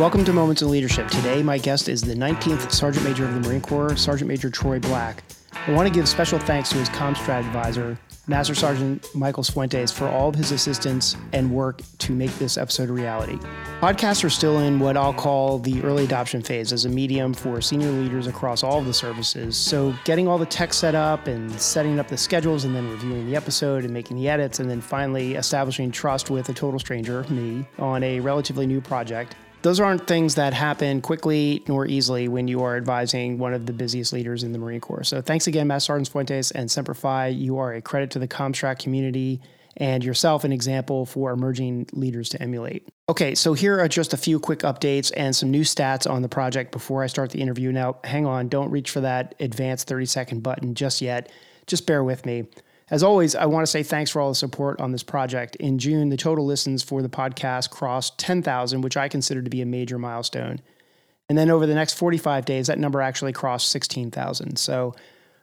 Welcome to Moments in Leadership. Today, my guest is the 19th Sergeant Major of the Marine Corps, Sergeant Major Troy Black. I want to give special thanks to his ComStrat advisor, Master Sergeant Michael Fuentes, for all of his assistance and work to make this episode a reality. Podcasts are still in what I'll call the early adoption phase as a medium for senior leaders across all of the services. So, getting all the tech set up and setting up the schedules and then reviewing the episode and making the edits and then finally establishing trust with a total stranger, me, on a relatively new project those aren't things that happen quickly nor easily when you are advising one of the busiest leaders in the Marine Corps. So thanks again, Master Sergeant Fuentes and Semper Fi. You are a credit to the ComStrat community and yourself an example for emerging leaders to emulate. Okay, so here are just a few quick updates and some new stats on the project before I start the interview. Now, hang on, don't reach for that advanced 30 second button just yet. Just bear with me. As always, I want to say thanks for all the support on this project. In June, the total listens for the podcast crossed 10,000, which I consider to be a major milestone. And then over the next 45 days, that number actually crossed 16,000. So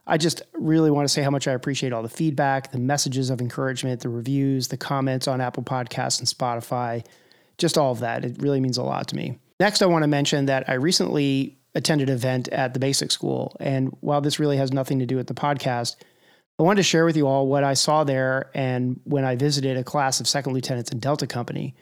I just really want to say how much I appreciate all the feedback, the messages of encouragement, the reviews, the comments on Apple Podcasts and Spotify, just all of that. It really means a lot to me. Next, I want to mention that I recently attended an event at the basic school. And while this really has nothing to do with the podcast, I wanted to share with you all what I saw there and when I visited a class of second lieutenants in Delta Company.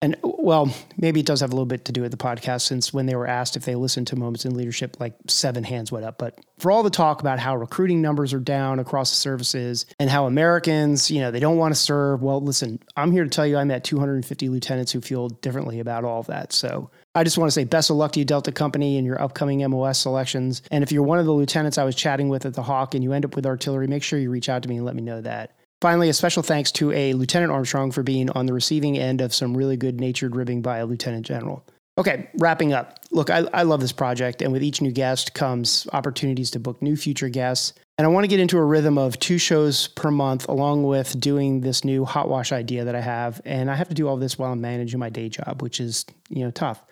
And well, maybe it does have a little bit to do with the podcast since when they were asked if they listened to Moments in Leadership, like seven hands went up. But for all the talk about how recruiting numbers are down across the services and how Americans, you know, they don't want to serve, well, listen, I'm here to tell you I met 250 lieutenants who feel differently about all of that. So I just want to say best of luck to you, Delta Company, in your upcoming MOS selections. And if you're one of the lieutenants I was chatting with at the Hawk and you end up with artillery, make sure you reach out to me and let me know that. Finally, a special thanks to a Lieutenant Armstrong for being on the receiving end of some really good natured ribbing by a Lieutenant General. Okay, wrapping up. Look, I, I love this project, and with each new guest comes opportunities to book new future guests. And I want to get into a rhythm of two shows per month, along with doing this new hot wash idea that I have. And I have to do all this while I'm managing my day job, which is, you know, tough.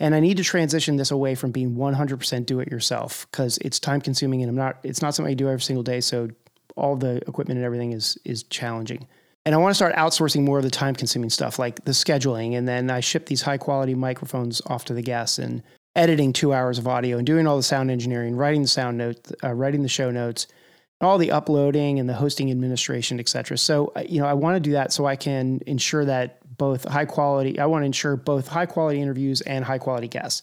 And I need to transition this away from being 100% do it yourself because it's time consuming and I'm not, it's not something I do every single day. So all the equipment and everything is, is challenging. And I want to start outsourcing more of the time consuming stuff like the scheduling. And then I ship these high quality microphones off to the guests and editing two hours of audio and doing all the sound engineering, writing the sound notes, uh, writing the show notes, all the uploading and the hosting administration, et cetera. So, uh, you know, I want to do that so I can ensure that both high quality, I want to ensure both high quality interviews and high quality guests.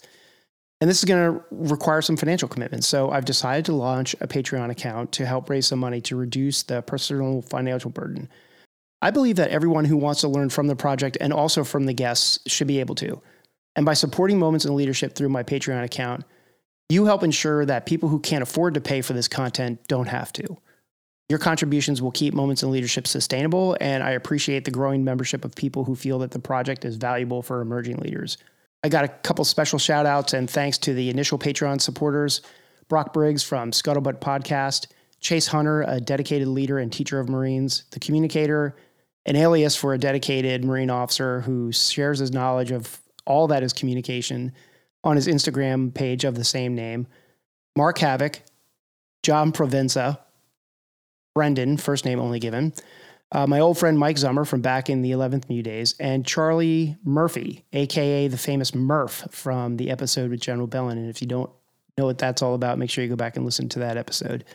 And this is going to require some financial commitments. So I've decided to launch a Patreon account to help raise some money to reduce the personal financial burden. I believe that everyone who wants to learn from the project and also from the guests should be able to. And by supporting Moments in Leadership through my Patreon account, you help ensure that people who can't afford to pay for this content don't have to. Your contributions will keep Moments in Leadership sustainable, and I appreciate the growing membership of people who feel that the project is valuable for emerging leaders. I got a couple special shout outs and thanks to the initial Patreon supporters Brock Briggs from Scuttlebutt Podcast, Chase Hunter, a dedicated leader and teacher of Marines, the communicator, an alias for a dedicated Marine officer who shares his knowledge of all that is communication on his Instagram page of the same name, Mark Havoc, John Provenza, Brendan, first name only given, uh, my old friend Mike Zummer from back in the 11th MEU Days, and Charlie Murphy, aka the famous Murph from the episode with General Bellin. And if you don't know what that's all about, make sure you go back and listen to that episode.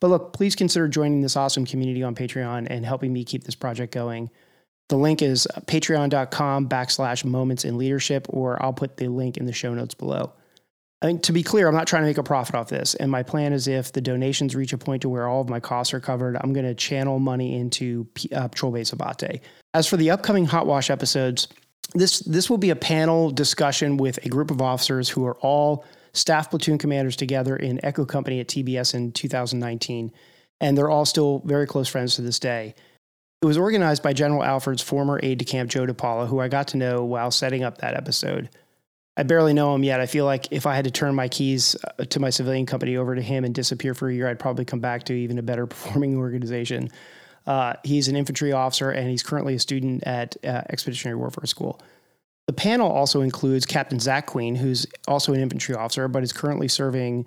But look, please consider joining this awesome community on Patreon and helping me keep this project going. The link is patreon.com backslash moments in leadership, or I'll put the link in the show notes below. Mean, to be clear, I'm not trying to make a profit off this. And my plan is if the donations reach a point to where all of my costs are covered, I'm going to channel money into uh, Patrol Base Abbate. As for the upcoming Hot Wash episodes, this this will be a panel discussion with a group of officers who are all staff platoon commanders together in Echo Company at TBS in 2019, and they're all still very close friends to this day. It was organized by General Alford's former aide de camp Joe DePaula, who I got to know while setting up that episode. I barely know him yet. I feel like if I had to turn my keys uh, to my civilian company over to him and disappear for a year, I'd probably come back to even a better performing organization. Uh, he's an infantry officer and he's currently a student at uh, Expeditionary Warfare School. The panel also includes Captain Zach Queen, who's also an infantry officer, but is currently serving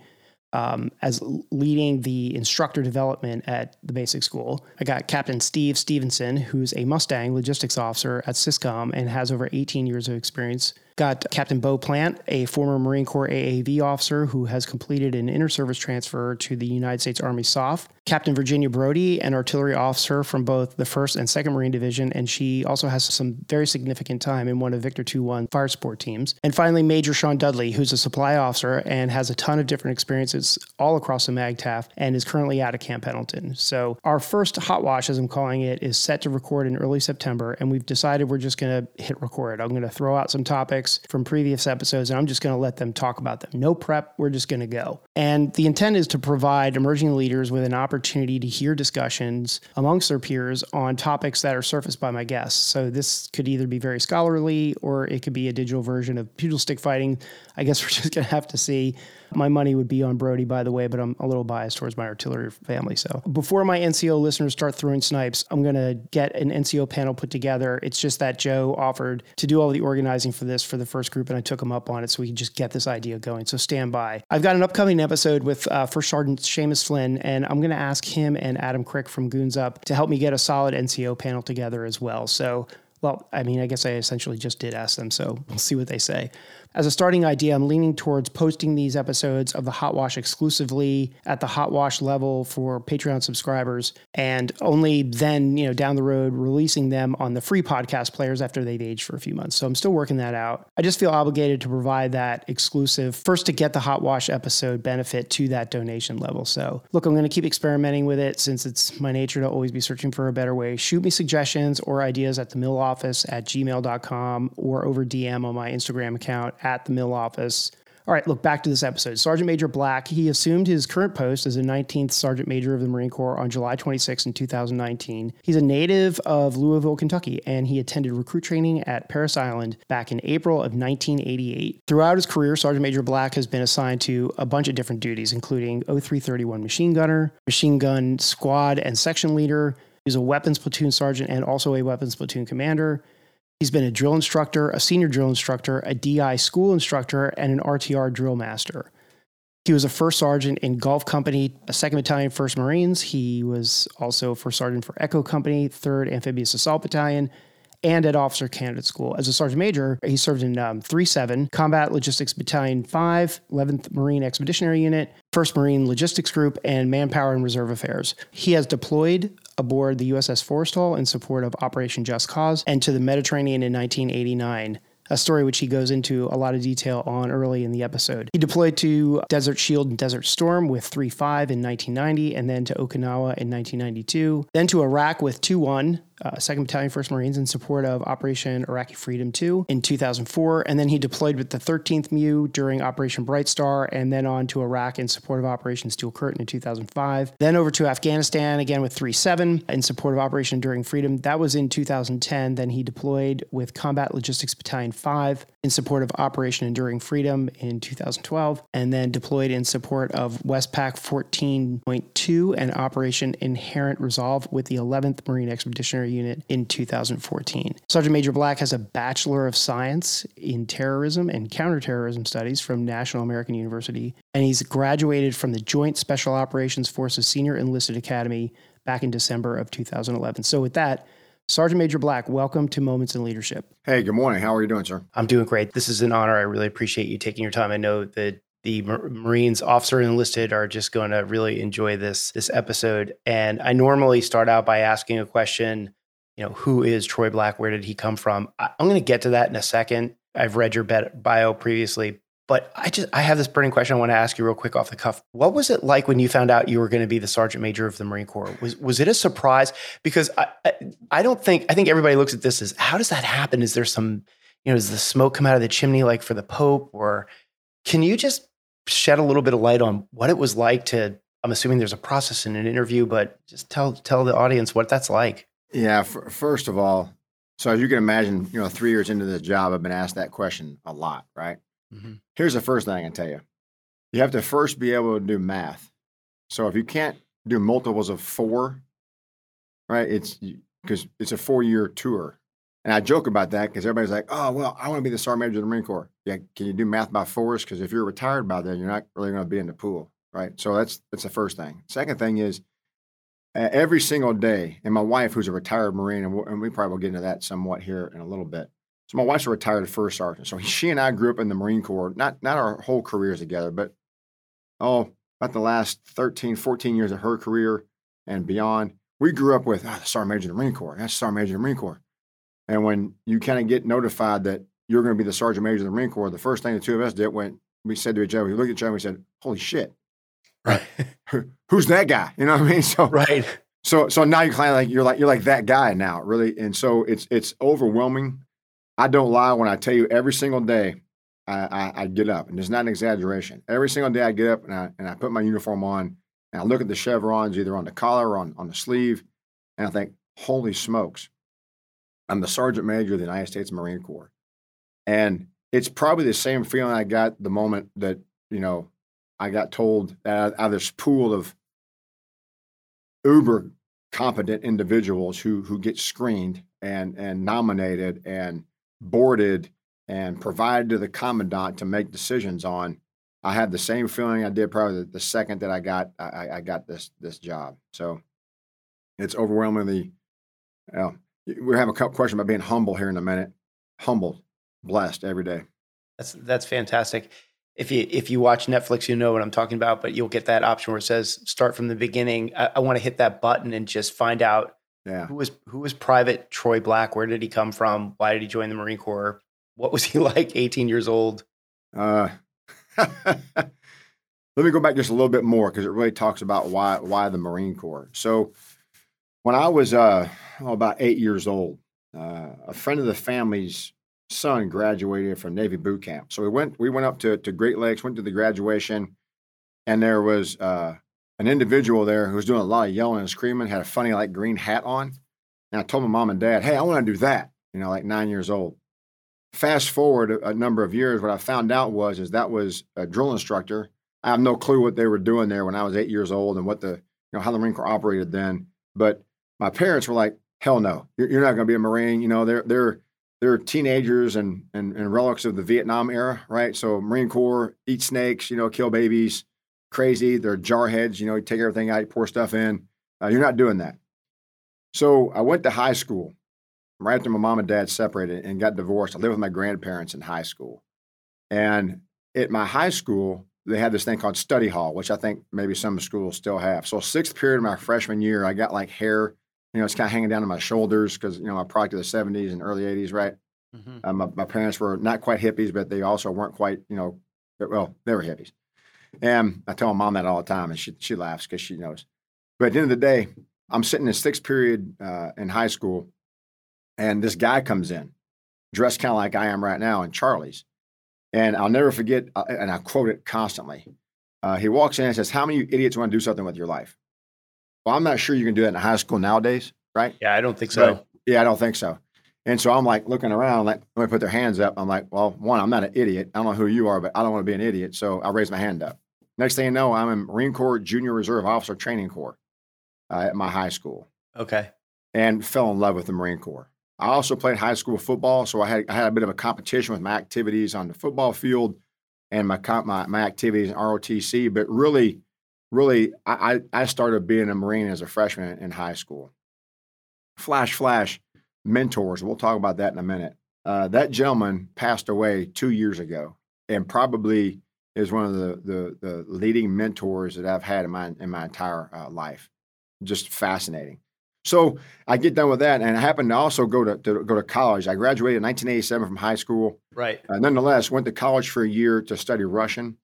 um, as leading the instructor development at the basic school. I got Captain Steve Stevenson, who's a Mustang logistics officer at SYSCOM and has over 18 years of experience Got Captain Beau Plant, a former Marine Corps AAV officer who has completed an inter service transfer to the United States Army SOF. Captain Virginia Brody, an artillery officer from both the 1st and 2nd Marine Division, and she also has some very significant time in one of Victor 2 1 fire support teams. And finally, Major Sean Dudley, who's a supply officer and has a ton of different experiences all across the MAGTF and is currently out of Camp Pendleton. So, our first hot wash, as I'm calling it, is set to record in early September, and we've decided we're just going to hit record. I'm going to throw out some topics from previous episodes, and I'm just going to let them talk about them. No prep, we're just going to go. And the intent is to provide emerging leaders with an opportunity opportunity to hear discussions amongst their peers on topics that are surfaced by my guests. So this could either be very scholarly or it could be a digital version of pugil stick fighting. I guess we're just going to have to see. My money would be on Brody, by the way, but I'm a little biased towards my artillery family. So before my NCO listeners start throwing snipes, I'm going to get an NCO panel put together. It's just that Joe offered to do all the organizing for this for the first group, and I took him up on it so we can just get this idea going. So stand by. I've got an upcoming episode with uh, First Sergeant Seamus Flynn, and I'm going to ask him and Adam Crick from Goons Up to help me get a solid NCO panel together as well. So well, I mean, I guess I essentially just did ask them, so we'll see what they say. As a starting idea, I'm leaning towards posting these episodes of the Hot Wash exclusively at the Hot Wash level for Patreon subscribers, and only then, you know, down the road, releasing them on the free podcast players after they've aged for a few months. So I'm still working that out. I just feel obligated to provide that exclusive first to get the Hot Wash episode benefit to that donation level. So look, I'm going to keep experimenting with it since it's my nature to always be searching for a better way. Shoot me suggestions or ideas at the mill office at gmail.com or over DM on my Instagram account at the mill office. All right, look back to this episode. Sergeant Major Black, he assumed his current post as a 19th Sergeant Major of the Marine Corps on July 26 in 2019. He's a native of Louisville, Kentucky, and he attended recruit training at Parris Island back in April of 1988. Throughout his career, Sergeant Major Black has been assigned to a bunch of different duties, including 0331 machine gunner, machine gun squad and section leader. He's a weapons platoon sergeant and also a weapons platoon commander. He's been a drill instructor, a senior drill instructor, a DI school instructor, and an RTR drill master. He was a first sergeant in Golf Company, a second battalion, First Marines. He was also first sergeant for Echo Company, third Amphibious Assault Battalion, and at Officer Candidate School. As a sergeant major, he served in um, 3 7, Combat Logistics Battalion 5, 11th Marine Expeditionary Unit, 1st Marine Logistics Group, and Manpower and Reserve Affairs. He has deployed aboard the USS Forrestal in support of Operation Just Cause and to the Mediterranean in 1989 a story which he goes into a lot of detail on early in the episode. He deployed to Desert Shield and Desert Storm with 3 5 in 1990, and then to Okinawa in 1992, then to Iraq with 2 1 uh, 2nd Battalion 1st Marines in support of Operation Iraqi Freedom 2 in 2004. And then he deployed with the 13th MEU during Operation Bright Star and then on to Iraq in support of Operation Steel Curtain in 2005. Then over to Afghanistan again with 3 7 in support of Operation Enduring Freedom. That was in 2010. Then he deployed with Combat Logistics Battalion 5 in support of Operation Enduring Freedom in 2012. And then deployed in support of Westpac 14.2 and Operation Inherent Resolve with the 11th Marine Expeditionary Unit in 2014. Sergeant Major Black has a Bachelor of Science in Terrorism and Counterterrorism Studies from National American University, and he's graduated from the Joint Special Operations Forces Senior Enlisted Academy back in December of 2011. So, with that, Sergeant Major Black, welcome to Moments in Leadership. Hey, good morning. How are you doing, sir? I'm doing great. This is an honor. I really appreciate you taking your time. I know that the Marines officer and enlisted are just going to really enjoy this this episode. And I normally start out by asking a question you know, who is Troy Black? Where did he come from? I, am going to get to that in a second. I've read your bio previously, but I just I have this burning question I want to ask you real quick off the cuff. What was it like when you found out you were going to be the sergeant major of the Marine Corps? Was was it a surprise? Because I I, I don't think I think everybody looks at this as how does that happen? Is there some you know does the smoke come out of the chimney like for the Pope or can you just shed a little bit of light on what it was like to I'm assuming there's a process in an interview, but just tell tell the audience what that's like. Yeah, f- first of all, so as you can imagine, you know, three years into this job, I've been asked that question a lot, right? Mm-hmm. Here's the first thing I can tell you you have to first be able to do math. So if you can't do multiples of four, right, it's because it's a four year tour. And I joke about that because everybody's like, oh, well, I want to be the sergeant major of the Marine Corps. Yeah, can you do math by fours? Because if you're retired by then, you're not really going to be in the pool, right? So that's that's the first thing. Second thing is uh, every single day. And my wife, who's a retired Marine, and, we'll, and we probably will get into that somewhat here in a little bit. So my wife's a retired first sergeant. So she and I grew up in the Marine Corps, not not our whole careers together, but oh, about the last 13, 14 years of her career and beyond. We grew up with oh, the Sergeant Major of the Marine Corps. That's Sergeant Major of the Marine Corps. And when you kind of get notified that you're going to be the Sergeant Major of the Marine Corps, the first thing the two of us did when we said to each other, we looked at each other and we said, Holy shit. Right. Who's that guy? You know what I mean? So right. So so now you're kind of like you're like you're like that guy now, really. And so it's it's overwhelming. I don't lie when I tell you every single day I, I, I get up, and it's not an exaggeration. Every single day I get up and I and I put my uniform on and I look at the chevrons either on the collar or on, on the sleeve, and I think, holy smokes, I'm the Sergeant Major of the United States Marine Corps. And it's probably the same feeling I got the moment that, you know, I got told out of this pool of uber competent individuals who who get screened and and nominated and boarded and provided to the commandant to make decisions on. I had the same feeling I did probably the, second that I got I, I, got this this job. So it's overwhelmingly. Know, we have a question about being humble here in a minute. Humbled, blessed every day. That's that's fantastic. If you if you watch Netflix, you know what I'm talking about. But you'll get that option where it says start from the beginning. I, I want to hit that button and just find out yeah. who was who was Private Troy Black. Where did he come from? Why did he join the Marine Corps? What was he like? 18 years old. Uh, let me go back just a little bit more because it really talks about why why the Marine Corps. So when I was uh, oh, about eight years old, uh, a friend of the family's son graduated from Navy boot camp. So we went we went up to, to Great Lakes, went to the graduation, and there was uh, an individual there who was doing a lot of yelling and screaming, had a funny like green hat on. And I told my mom and dad, hey, I want to do that, you know, like nine years old. Fast forward a, number of years, what I found out was is that was a drill instructor. I have no clue what they were doing there when I was eight years old and what the you know how the Marine Corps operated then. But my parents were like, hell no, you're, you're not going to be a Marine. You know, they're they're they're teenagers and, and and relics of the Vietnam era, right? So Marine Corps eat snakes, you know, kill babies, crazy. They're jar heads. You know, you take everything out, you pour stuff in. Uh, you're not doing that. So I went to high school right after my mom and dad separated and got divorced. I lived with my grandparents in high school, and at my high school they had this thing called study hall, which I think maybe some schools still have. So sixth period of my freshman year, I got like hair you know, it's kind of hanging down to my shoulders because, you know, I'm product of the 70s and early 80s, right? Mm-hmm. Um, my, my, parents were not quite hippies, but they also weren't quite, you know, well, they were hippies. And I tell my mom that all the time, and she, she laughs because she knows. But at the end of the day, I'm sitting in sixth period uh, in high school, and this guy comes in, dressed kind of like I am right now in Charlie's. And I'll never forget, uh, and I quote it constantly. Uh, he walks in and says, How many idiots want to do something with your life? Well, I'm not sure you can do that in high school nowadays, right? Yeah, I don't think so. But, yeah, I don't think so. And so I'm like looking around, like, let me put their hands up. I'm like, well, one, I'm not an idiot. I don't know who you are, but I don't want to be an idiot. So I raise my hand up. Next thing you know, I'm in Marine Corps Junior Reserve Officer Training Corps uh, at my high school. Okay. And fell in love with the Marine Corps. I also played high school football, so I had I had a bit of a competition with my activities on the football field and my my, my activities in ROTC. But really, really, I, I started being a Marine as a freshman in high school. Flash, flash, mentors. We'll talk about that in a minute. Uh, that gentleman passed away two years ago, and probably is one of the, the, the leading mentors that I've had in my in my entire uh, life. Just fascinating. So I get done with that, and I happened to also go to, to go to college. I graduated in 1987 from high school. Right. Uh, nonetheless, went to college for a year to study Russian.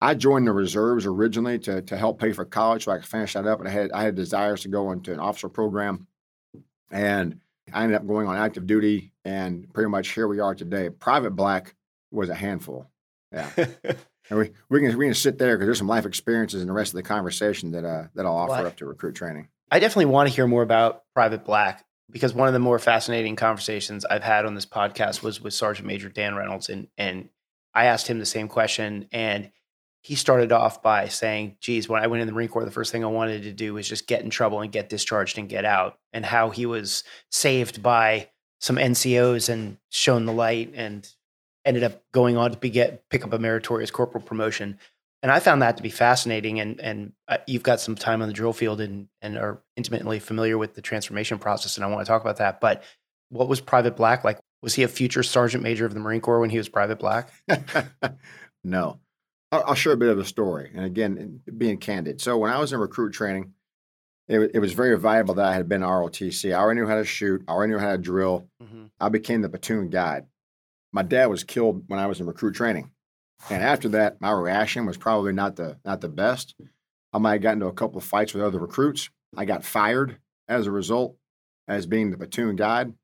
I joined the reserves originally to, to help pay for college so I could finish that up. And I had I had desires to go into an officer program. And I ended up going on active duty and pretty much here we are today. Private Black was a handful. Yeah. and we, we can we can sit there because there's some life experiences in the rest of the conversation that uh that I'll offer up to recruit training. I definitely want to hear more about Private Black because one of the more fascinating conversations I've had on this podcast was with Sergeant Major Dan Reynolds and and I asked him the same question and he started off by saying, geez, when I went in the Marine Corps, the first thing I wanted to do was just get in trouble and get discharged and get out. And how he was saved by some NCOs and shown the light and ended up going on to be get, pick up a meritorious corporal promotion. And I found that to be fascinating. And, and uh, you've got some time on the drill field and, and are intimately familiar with the transformation process. And I want to talk about that. But what was Private Black like? Was he a future sergeant major of the Marine Corps when he was Private Black? no. I'll, I'll, share a bit of a story. And again, being candid. So when I was in recruit training, it, it was very valuable that I had been ROTC. I already knew how to shoot. I already knew how to drill. Mm-hmm. I became the platoon guide. My dad was killed when I was in recruit training. And after that, my reaction was probably not the not the best. I might have gotten into a couple of fights with other recruits. I got fired as a result as being the platoon guide.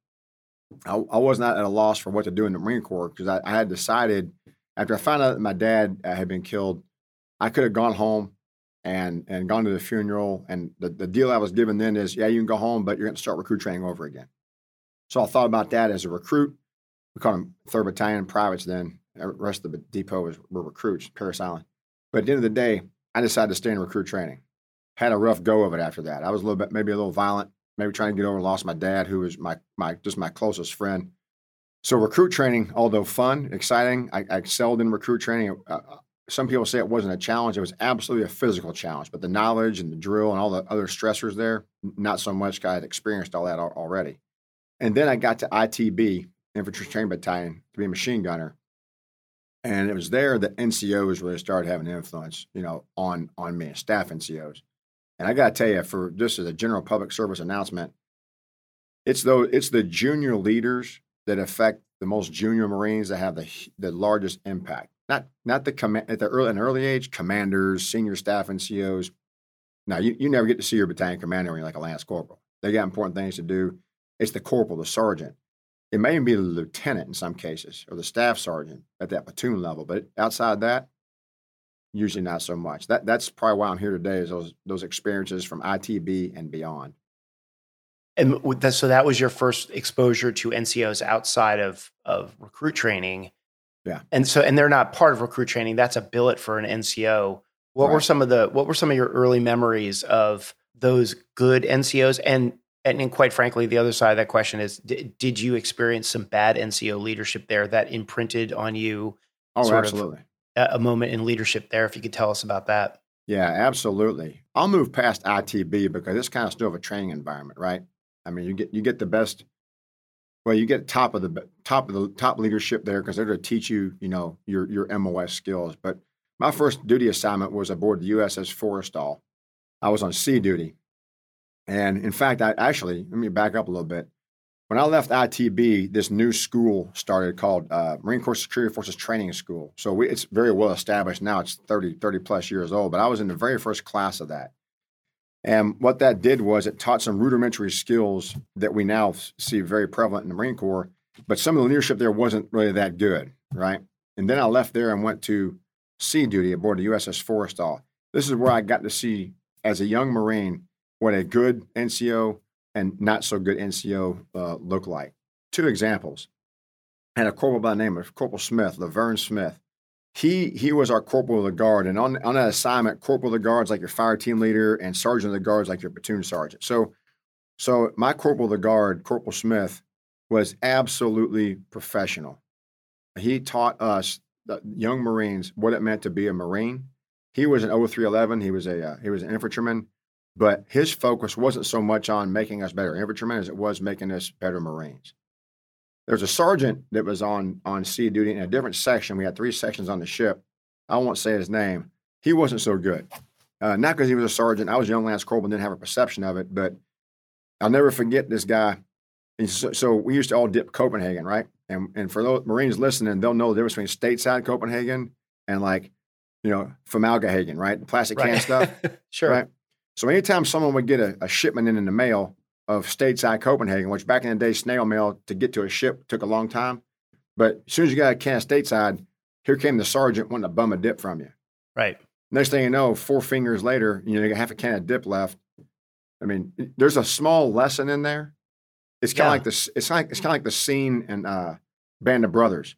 I, I was not at a loss for what to do in the Marine Corps because I, I, had decided after I found out that my dad uh, had been killed, I could have gone home and and gone to the funeral. And the, the deal I was given then is, yeah, you can go home, but you're going to start recruit training over again. So I thought about that as a recruit. We called them third battalion privates then. The rest of the depot was, were recruits, Parris Island. But at the end of the day, I decided to stay in recruit training. Had a rough go of it after that. I was a little bit, maybe a little violent, maybe trying to get over. Lost my dad, who was my my just my closest friend. So recruit training, although fun, exciting, I, I excelled in recruit training. Uh, uh, some people say it wasn't a challenge; it was absolutely a physical challenge. But the knowledge and the drill and all the other stressors there, not so much. I had experienced all that already. And then I got to ITB, Infantry Training Battalion, to be a machine gunner. And it was there that NCOs really started having influence, you know, on on me, staff NCOs. And I got to tell you, for just as a general public service announcement, it's though it's the junior leaders that affect the most junior Marines that have the the largest impact. Not not the command at the early an early age, commanders, senior staff NCOs. Now you, you never get to see your battalion commander when you're like a lance corporal. They got important things to do. It's the corporal, the sergeant. It may even be the lieutenant in some cases, or the staff sergeant at that platoon level. But outside that, usually not so much. That that's probably why I'm here today is those those experiences from ITB and beyond. And that, so that was your first exposure to NCOs outside of of recruit training. Yeah. And so and they're not part of recruit training. That's a billet for an NCO. What right. were some of the what were some of your early memories of those good NCOs and and, and quite frankly, the other side of that question is: did, did you experience some bad NCO leadership there that imprinted on you? Oh, absolutely a moment in leadership there. If you could tell us about that. Yeah, absolutely. I'll move past ITB because it's kind of still of a training environment, right? I mean, you get you get the best. Well, you get top of the top of the top leadership there because they're going to teach you, you know, your your MOS skills. But my first duty assignment was aboard the USS Forrestal. I was on sea duty, and in fact, I actually let me back up a little bit. When I left ITB, this new school started called uh, Marine Corps Security Forces Training School. So we, it's very well established now. It's 30, 30 plus years old, but I was in the very first class of that. And what that did was it taught some rudimentary skills that we now see very prevalent in the Marine Corps, but some of the leadership there wasn't really that good, right? And then I left there and went to sea duty aboard the USS Forrestal. This is where I got to see, as a young Marine, what a good NCO and not so good NCO uh, look like. Two examples. I had a corporal by the name of Corporal Smith, Laverne Smith. He he was our corporal of the guard, and on on that assignment, corporal of the guards like your fire team leader, and sergeant of the guards like your platoon sergeant. So, so my corporal of the guard, Corporal Smith, was absolutely professional. He taught us, the young Marines, what it meant to be a Marine. He was an 0311. He was a uh, he was an infantryman. But his focus wasn't so much on making us better infantrymen as it was making us better Marines. There's a sergeant that was on on sea duty in a different section. We had three sections on the ship. I won't say his name. He wasn't so good. Uh, not because he was a sergeant. I was a young Lance Corporal and didn't have a perception of it, but I'll never forget this guy. So, so, we used to all dip Copenhagen, right? And and for those Marines listening, they'll know the difference between stateside Copenhagen and like, you know, formaldehyde, right? Plastic can stuff. sure. Right. So anytime someone would get a, a shipment in in the mail of stateside Copenhagen, which back in the day, snail mail to get to a ship took a long time. But as soon as you got a can of stateside, here came the sergeant wanting to bum a dip from you. Right. Next thing you know, four fingers later, you know, you got half a can of dip left. I mean, there's a small lesson in there. It's kind of yeah. like this. It's like it's kind of like the scene in uh, Band of Brothers,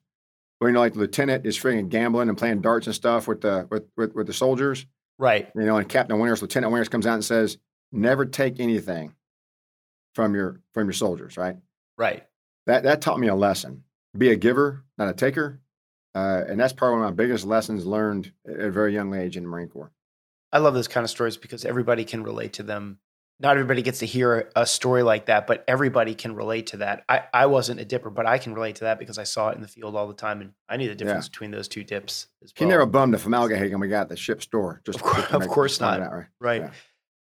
where you know, like the lieutenant is freaking gambling and playing darts and stuff with the with with, with the soldiers, Right. You know, and Captain Winters, Lieutenant Winters comes out and says, never take anything from your from your soldiers, right? Right. That that taught me a lesson. Be a giver, not a taker. Uh, and that's probably one of my biggest lessons learned at a very young age in the Marine Corps. I love those kind of stories because everybody can relate to them not everybody gets to hear a story like that, but everybody can relate to that. I, I wasn't a dipper, but I can relate to that because I saw it in the field all the time, and I knew the difference yeah. between those two dips. As well. He never bummed a formaldehyde we got the ship store. Just of course, of course not. Out, right. right. Yeah.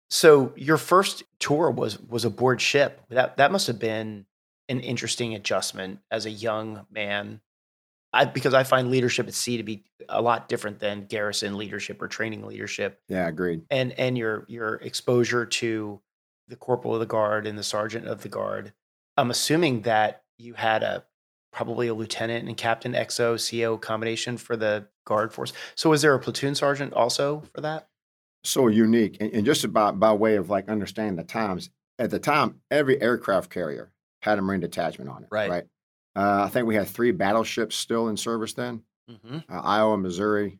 So your first tour was was aboard ship. That that must have been an interesting adjustment as a young man. I, because I find leadership at sea to be a lot different than garrison leadership or training leadership. Yeah, agreed. And and your your exposure to the corporal of the guard and the sergeant of the guard. I'm assuming that you had a probably a lieutenant and captain XO CO combination for the guard force. So was there a platoon sergeant also for that? So unique, and, and just about by way of like understanding the times. At the time, every aircraft carrier had a Marine detachment on it. Right. Right. Uh, I think we had three battleships still in service then. Mm-hmm. Uh, Iowa, Missouri,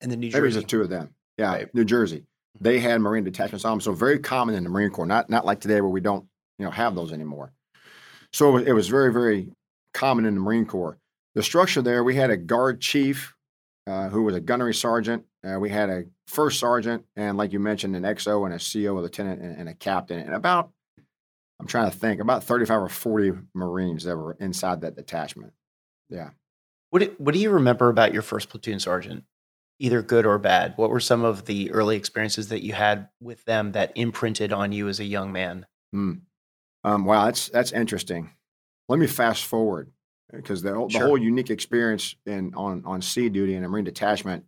and the New Jersey. Maybe just two of them. Yeah, right. New Jersey. Mm-hmm. They had Marine detachments on them, so very common in the Marine Corps. Not not like today where we don't you know have those anymore. So it was very very common in the Marine Corps. The structure there, we had a guard chief uh, who was a gunnery sergeant. Uh, we had a first sergeant, and like you mentioned, an XO and a CO, a lieutenant, and, and a captain, and about I'm trying to think about 35 or 40 Marines that were inside that detachment. Yeah. What do, what do you remember about your first platoon sergeant, either good or bad? What were some of the early experiences that you had with them that imprinted on you as a young man? Hmm. Um, wow, that's that's interesting. Let me fast forward because the, the whole unique experience in on on sea duty and a Marine detachment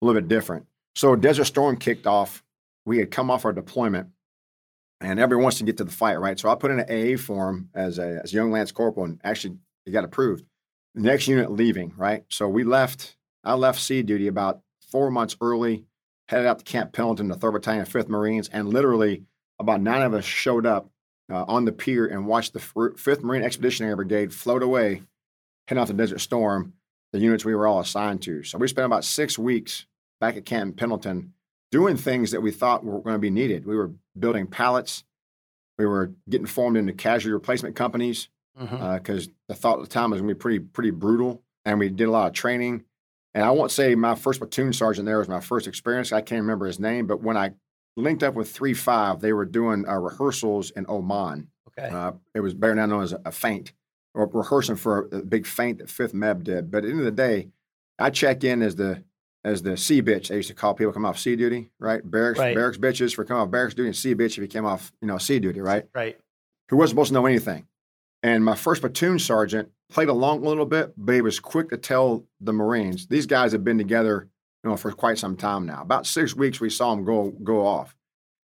a little bit different. So Desert Storm kicked off. We had come off our deployment and everyone wants to get to the fight, right? So I put in an AA form as a, as a young Lance Corporal, and actually it got approved. Next unit leaving, right? So we left. I left sea duty about four months early, headed out to Camp Pendleton, the Third Battalion, Fifth Marines, and literally about nine of us showed up uh, on the pier and watched the Fifth Marine Expeditionary Brigade float away, heading off the Desert Storm, the units we were all assigned to. So we spent about six weeks back at Camp Pendleton doing things that we thought were going to be needed. We were building pallets. We were getting formed into casualty replacement companies because mm-hmm. uh, the thought at the time was going to be pretty pretty brutal. And we did a lot of training. And I won't say my first platoon sergeant there was my first experience. I can't remember his name, but when I linked up with three five, they were doing uh, rehearsals in Oman. Okay, uh, it was better now known as a feint or rehearsing for a, a big feint that Fifth MEB did. But at the end of the day, I check in as the as the sea bitch. They used to call people come off sea duty, right? Barracks, right. barracks bitches for coming off barracks duty, and C bitch if you came off, you know, sea duty, right? Right. Who wasn't supposed to know anything. And my first platoon sergeant played along a little bit, but he was quick to tell the Marines these guys have been together, you know, for quite some time now. About six weeks, we saw them go go off,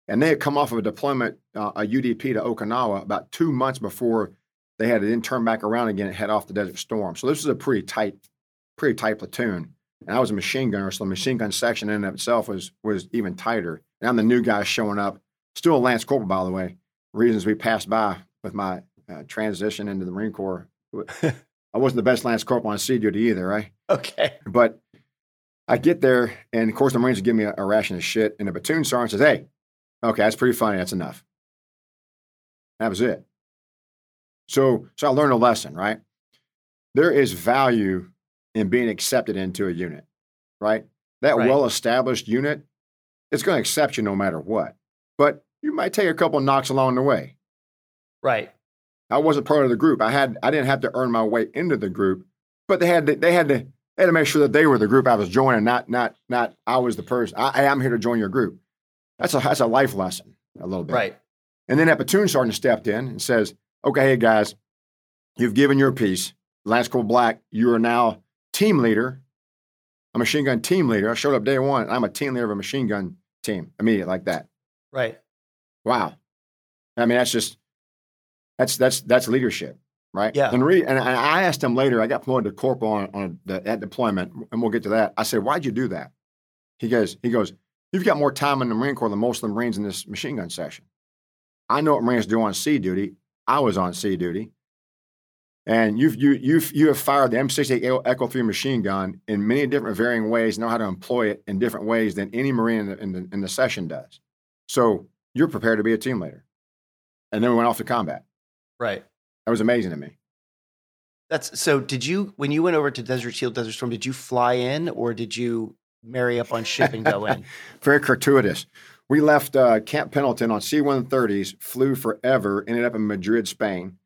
and they had come off of a deployment, uh, a UDP to Okinawa, about two months before they had to then turn back around again and head off the Desert Storm. So this was a pretty tight, pretty tight platoon. And I was a machine gunner, so the machine gun section in and of itself was was even tighter. And I'm the new guy showing up, still a Lance Corporal, by the way. Reasons we passed by with my uh, transition into the Marine Corps. I wasn't the best Lance Corporal on sea duty either, right? Okay. But I get there, and of course, the Marines give me a, a ration of shit. And the platoon sergeant says, Hey, okay, that's pretty funny. That's enough. That was it. So, so I learned a lesson, right? There is value in being accepted into a unit, right? That right. well established unit, it's going to accept you no matter what. But you might take a couple knocks along the way. Right. I wasn't part of the group. I had I didn't have to earn my way into the group, but they had to, they had to they had to make sure that they were the group I was joining, not not not I was the person. I, I am here to join your group. That's a that's a life lesson a little bit. Right. And then that platoon sergeant stepped in and says, "Okay, hey guys, you've given your piece. Lance Corporal Black, you are now team leader, a machine gun team leader. I showed up day one. I'm a team leader of a machine gun team immediate like that. Right. Wow. I mean, that's just that's that's that's leadership, right? Yeah. And, re, and I asked him later. I got promoted to corporal on, on the, at deployment, and we'll get to that. I said, "Why'd you do that?" He goes, "He goes, you've got more time in the Marine Corps than most of the Marines in this machine gun session. I know what Marines do on sea duty. I was on sea duty. And you've you you've you have fired the M60 Echo 3 machine gun in many different varying ways, know how to employ it in different ways than any Marine in the, in the, in the session does. So you're prepared to be a team leader. And then we went off to combat. Right. That was amazing to me. That's so did you when you went over to Desert Shield, Desert Storm, did you fly in or did you marry up on ship and go in? Very gratuitous. we left uh, Camp Pendleton on C-130s, flew forever, ended up in Madrid, Spain.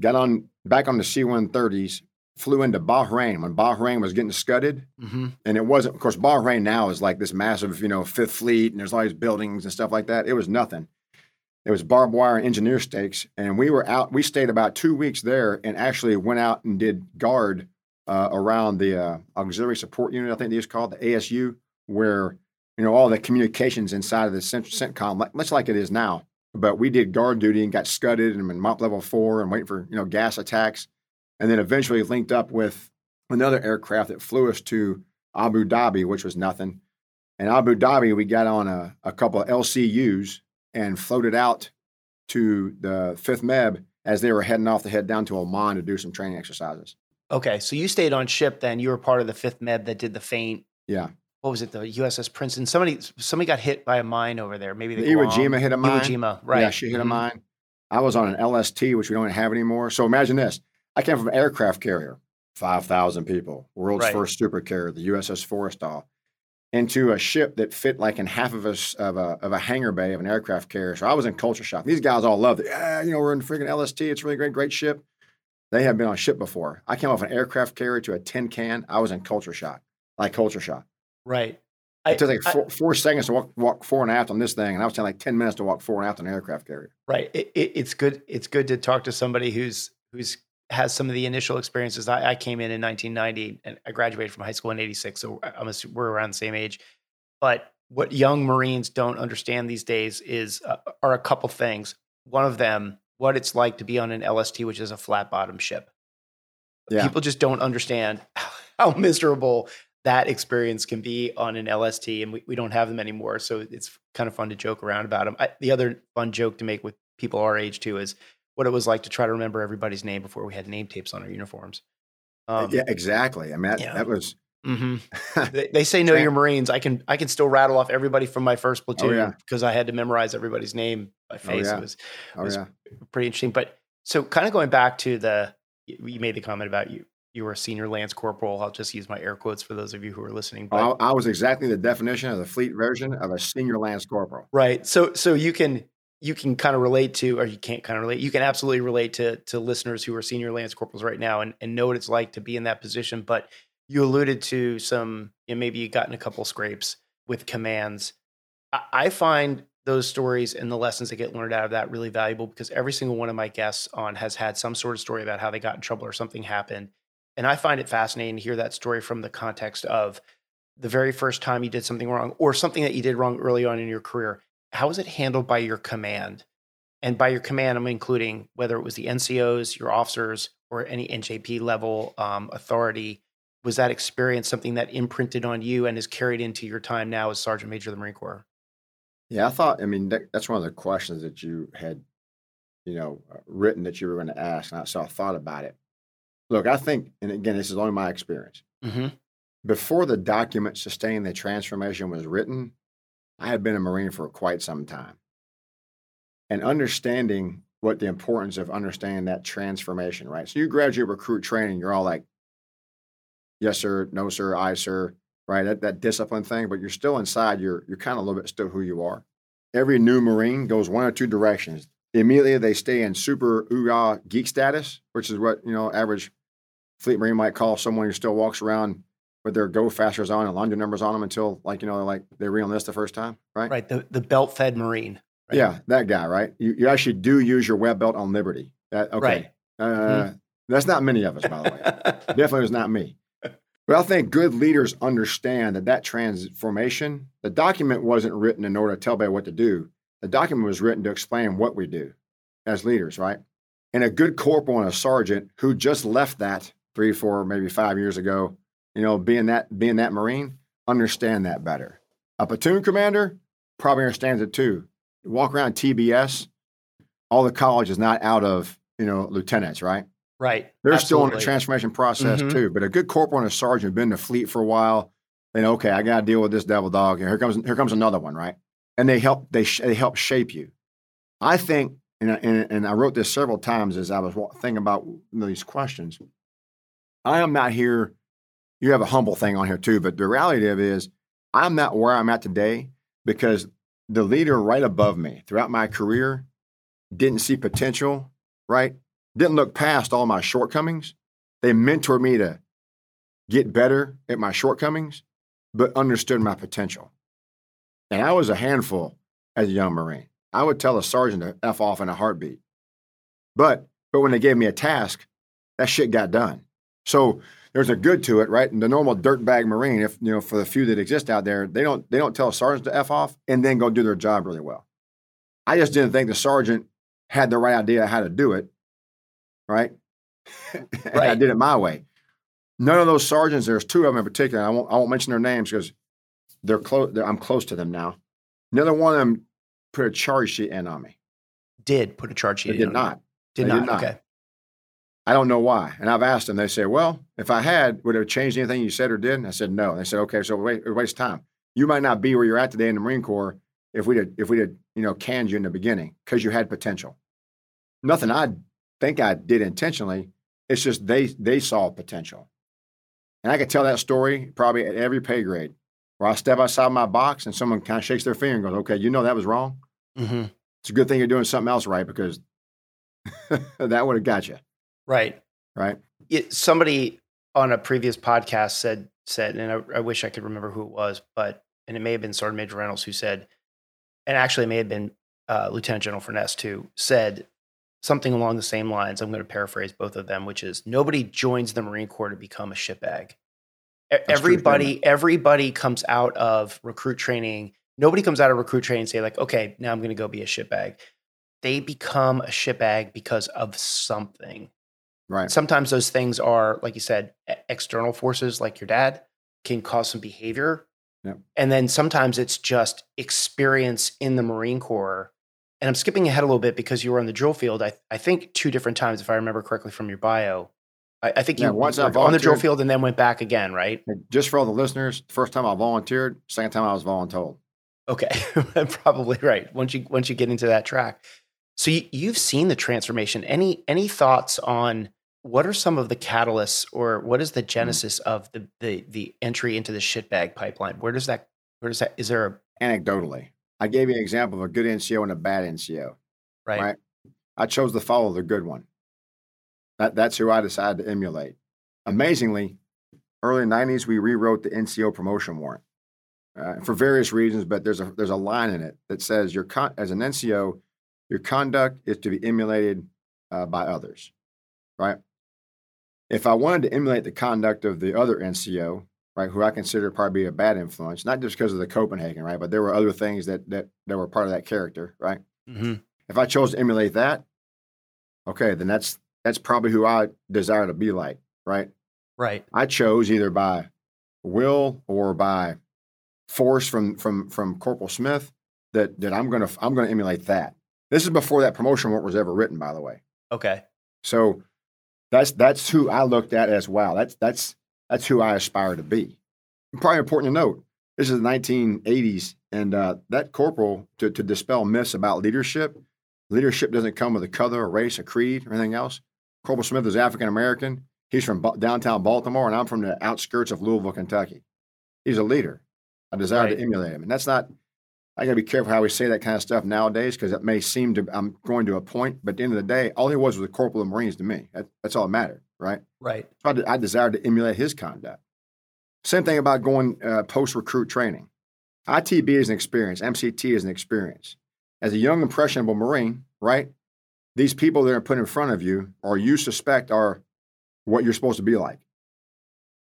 Got on back on the C-130s, flew into Bahrain when Bahrain was getting scudded, mm-hmm. and it wasn't. Of course, Bahrain now is like this massive, you know, Fifth Fleet, and there's all these buildings and stuff like that. It was nothing. It was barbed wire and engineer stakes, and we were out. We stayed about two weeks there, and actually went out and did guard uh, around the uh, auxiliary support unit. I think they used called the ASU, where you know all the communications inside of the CENTCOM, much like it is now. But we did guard duty and got scudded and in MOPP level four and waiting for you know gas attacks, and then eventually linked up with another aircraft that flew us to Abu Dhabi, which was nothing. And Abu Dhabi, we got on a, a couple of LCUs and floated out to the Fifth MEB as they were heading off to head down to Oman to do some training exercises. Okay, so you stayed on ship then. You were part of the Fifth MEB that did the feint. Yeah. What was it? The USS Princeton. Somebody somebody got hit by a mine over there. Maybe the, Iwo Jima hit a mine. Iwo Jima, right? Yeah, she hit mm-hmm. a mine. I was on an LST, which we don't have anymore. So imagine this: I came from an aircraft carrier, five thousand people, world's right. first super carrier, the USS Forrestal into a ship that fit like in half of a, of a, of a hangar bay of an aircraft carrier. So I was in culture shock. These guys all loved it. Yeah, you know, we're in freaking LST. It's really great, great ship. They have been on a ship before. I came off an aircraft carrier to a tin can. I was in culture shock, like culture shock. Right. It took like four, I, four, seconds to walk, walk four and a half on this thing, and I was taking like ten minutes to walk four and a half on an aircraft carrier. Right. It, it, it's good. It's good to talk to somebody who's who's has some of the initial experiences. I, I, came in in 1990 and I graduated from high school in 86. So I'm a, we're around the same age. But what young Marines don't understand these days is uh, are a couple things. One of them, what it's like to be on an LST, which is a flat bottom ship. Yeah. People just don't understand how miserable that experience can be on an LST, and we, we don't have them anymore. So it's kind of fun to joke around about them. I, the other fun joke to make with people our age too is what it was like to try to remember everybody's name before we had name tapes on our uniforms. Um, yeah, exactly. I mean, that, yeah. that was Mm-hmm. they, they, say know your Marines. I can I can still rattle off everybody from my first platoon oh, yeah. because I had to memorize everybody's name by oh, face. Oh, yeah. It was, oh, was yeah. pretty interesting. But so kind of going back to the you made the comment about you you were a senior lance corporal. I'll just use my air quotes for those of you who are listening. But, I, I was exactly the definition of the fleet version of a senior lance corporal. Right. So so you can you can kind of relate to, or you can't kind of relate. You can absolutely relate to to listeners who are senior lance corporals right now and, and know what it's like to be in that position. But you alluded to some, you know, maybe you gotten a couple scrapes with commands. I, I find those stories and the lessons that get learned out of that really valuable because every single one of my guests on has had some sort of story about how they got in trouble or something happened. And I find it fascinating to hear that story from the context of the very first time you did something wrong or something that you did wrong early on in your career. How was it handled by your command? And by your command, I'm including whether it was the NCOs, your officers, or any NJP level um, authority was that experience something that imprinted on you and is carried into your time now as Sergeant Major of the Marine Corps? Yeah, I thought. I mean, that, that's one of the questions that you had, you know, uh, written that you were going to ask, and I, so I thought about it. Look, I think, and again, this is only my experience. Mm-hmm. Before the document sustaining the transformation was written, I had been a Marine for quite some time, and understanding what the importance of understanding that transformation, right? So you graduate recruit training, you're all like, yes sir, no sir, I sir, right? That that discipline thing, but you're still inside. You're you're kind of a little bit still who you are. Every new Marine goes one or two directions. Immediately they stay in super ooh geek status, which is what you know average fleet Marine might call someone who still walks around with their go fasters on and laundry numbers on them until like you know like they re-enlist the first time, right? Right. The the belt fed Marine. Right? Yeah, that guy, right? You you actually do use your web belt on Liberty. That, okay. Right. Uh, mm-hmm. That's not many of us, by the way. Definitely was not me. But I think good leaders understand that that transformation, the document wasn't written in order to tell everybody what to do. The document was written to explain what we do as leaders, right? And a good corporal and a sergeant who just left that three, four, maybe five years ago, you know, being that being that Marine, understand that better. A platoon commander probably understands it too. Walk around TBS, all the college is not out of you know lieutenants, right? Right. They're Absolutely. still in the transformation process mm-hmm. too. But a good corporal and a sergeant have been in the fleet for a while. They know, okay, I got to deal with this devil dog. And here comes here comes another one, right? And they help they sh- they help shape you. I think, and, and, and I wrote this several times as I was thinking about these questions. I am not here. You have a humble thing on here too, but the reality of it is, I'm not where I'm at today because the leader right above me throughout my career didn't see potential, right? Didn't look past all my shortcomings. They mentored me to get better at my shortcomings, but understood my potential. And I was a handful as a young Marine. I would tell a sergeant to F off in a heartbeat. But but when they gave me a task, that shit got done. So there's a good to it, right? And the normal dirtbag Marine, if you know, for the few that exist out there, they don't they don't tell a sergeant to F off and then go do their job really well. I just didn't think the sergeant had the right idea how to do it, right? right. I did it my way. None of those sergeants, there's two of them in particular. I won't, I won't mention their names because they're close. I'm close to them now. Another one of them put a charge sheet in on me. Did put a charge sheet? They did not. Did not. did not. Okay. I don't know why. And I've asked them. They say, "Well, if I had, would it have changed anything you said or did?" And I said, "No." And they said, "Okay, so wait, waste time. You might not be where you're at today in the Marine Corps if we did if we did you know canned you in the beginning because you had potential. Nothing I think I did intentionally. It's just they they saw potential, and I could tell that story probably at every pay grade where I step outside my box and someone kind of shakes their finger and goes, "Okay, you know that was wrong. Mm-hmm. It's a good thing you're doing something else right because that would have got you." Right. Right. It, somebody on a previous podcast said said, and I, I, wish I could remember who it was, but and it may have been Sergeant Major Reynolds who said, and actually it may have been uh, Lieutenant General Furness too, said something along the same lines. I'm going to paraphrase both of them, which is nobody joins the Marine Corps to become a shitbag. That's everybody, true, everybody comes out of recruit training. Nobody comes out of recruit training and say like, okay, now I'm going to go be a shitbag. They become a shitbag because of something. Right. Sometimes those things are, like you said, external forces, like your dad, can cause some behavior. Yep. And then sometimes it's just experience in the Marine Corps. And I'm skipping ahead a little bit because you were on the drill field. I, I think two different times, if I remember correctly from your bio. I, I think yeah, you once were on the drill field and then went back again, right? Just for all the listeners, first time I volunteered, second time I was voluntold. Okay, probably right. Once you once you get into that track, so you, have seen the transformation. Any any thoughts on what are some of the catalysts, or what is the mm. genesis mm. of the, the the entry into the shitbag pipeline? Where does that where does that is there a anecdotally? I gave you an example of a good NCO and a bad NCO. Right. Right. I chose to follow the good one. That that's who I decided to emulate. Amazingly, early '90s we rewrote the NCO promotion warrant uh, for various reasons, but there's a there's a line in it that says your con- as an NCO your conduct is to be emulated uh, by others, right? If I wanted to emulate the conduct of the other NCO, right, who I consider probably a bad influence, not just because of the Copenhagen, right, but there were other things that that that were part of that character, right? Mm-hmm. If I chose to emulate that, okay, then that's that's probably who I desire to be like, right? Right. I chose either by will or by force from from from Corporal Smith that that I'm gonna I'm gonna emulate that. This is before that promotion warrant was ever written, by the way. Okay. So that's that's who I looked at as wow. That's that's that's who I aspire to be. Probably important to note. This is the 1980s, and uh, that corporal to, to dispel myths about leadership. Leadership doesn't come with a color, a race, a creed, or anything else. Corporal Smith is African American. He's from downtown Baltimore, and I'm from the outskirts of Louisville, Kentucky. He's a leader. I desire right. to emulate him, and that's not I got to be careful how we say that kind of stuff nowadays because it may seem to I'm going to a point, but at the end of the day, all he was was a corporal of Marines to me. That, that's all that mattered, right? Right. So I, I desired to emulate his conduct. Same thing about going uh, post recruit training. ITB is an experience. MCT is an experience. As a young impressionable Marine, right? These people that are put in front of you, or you suspect, are what you're supposed to be like.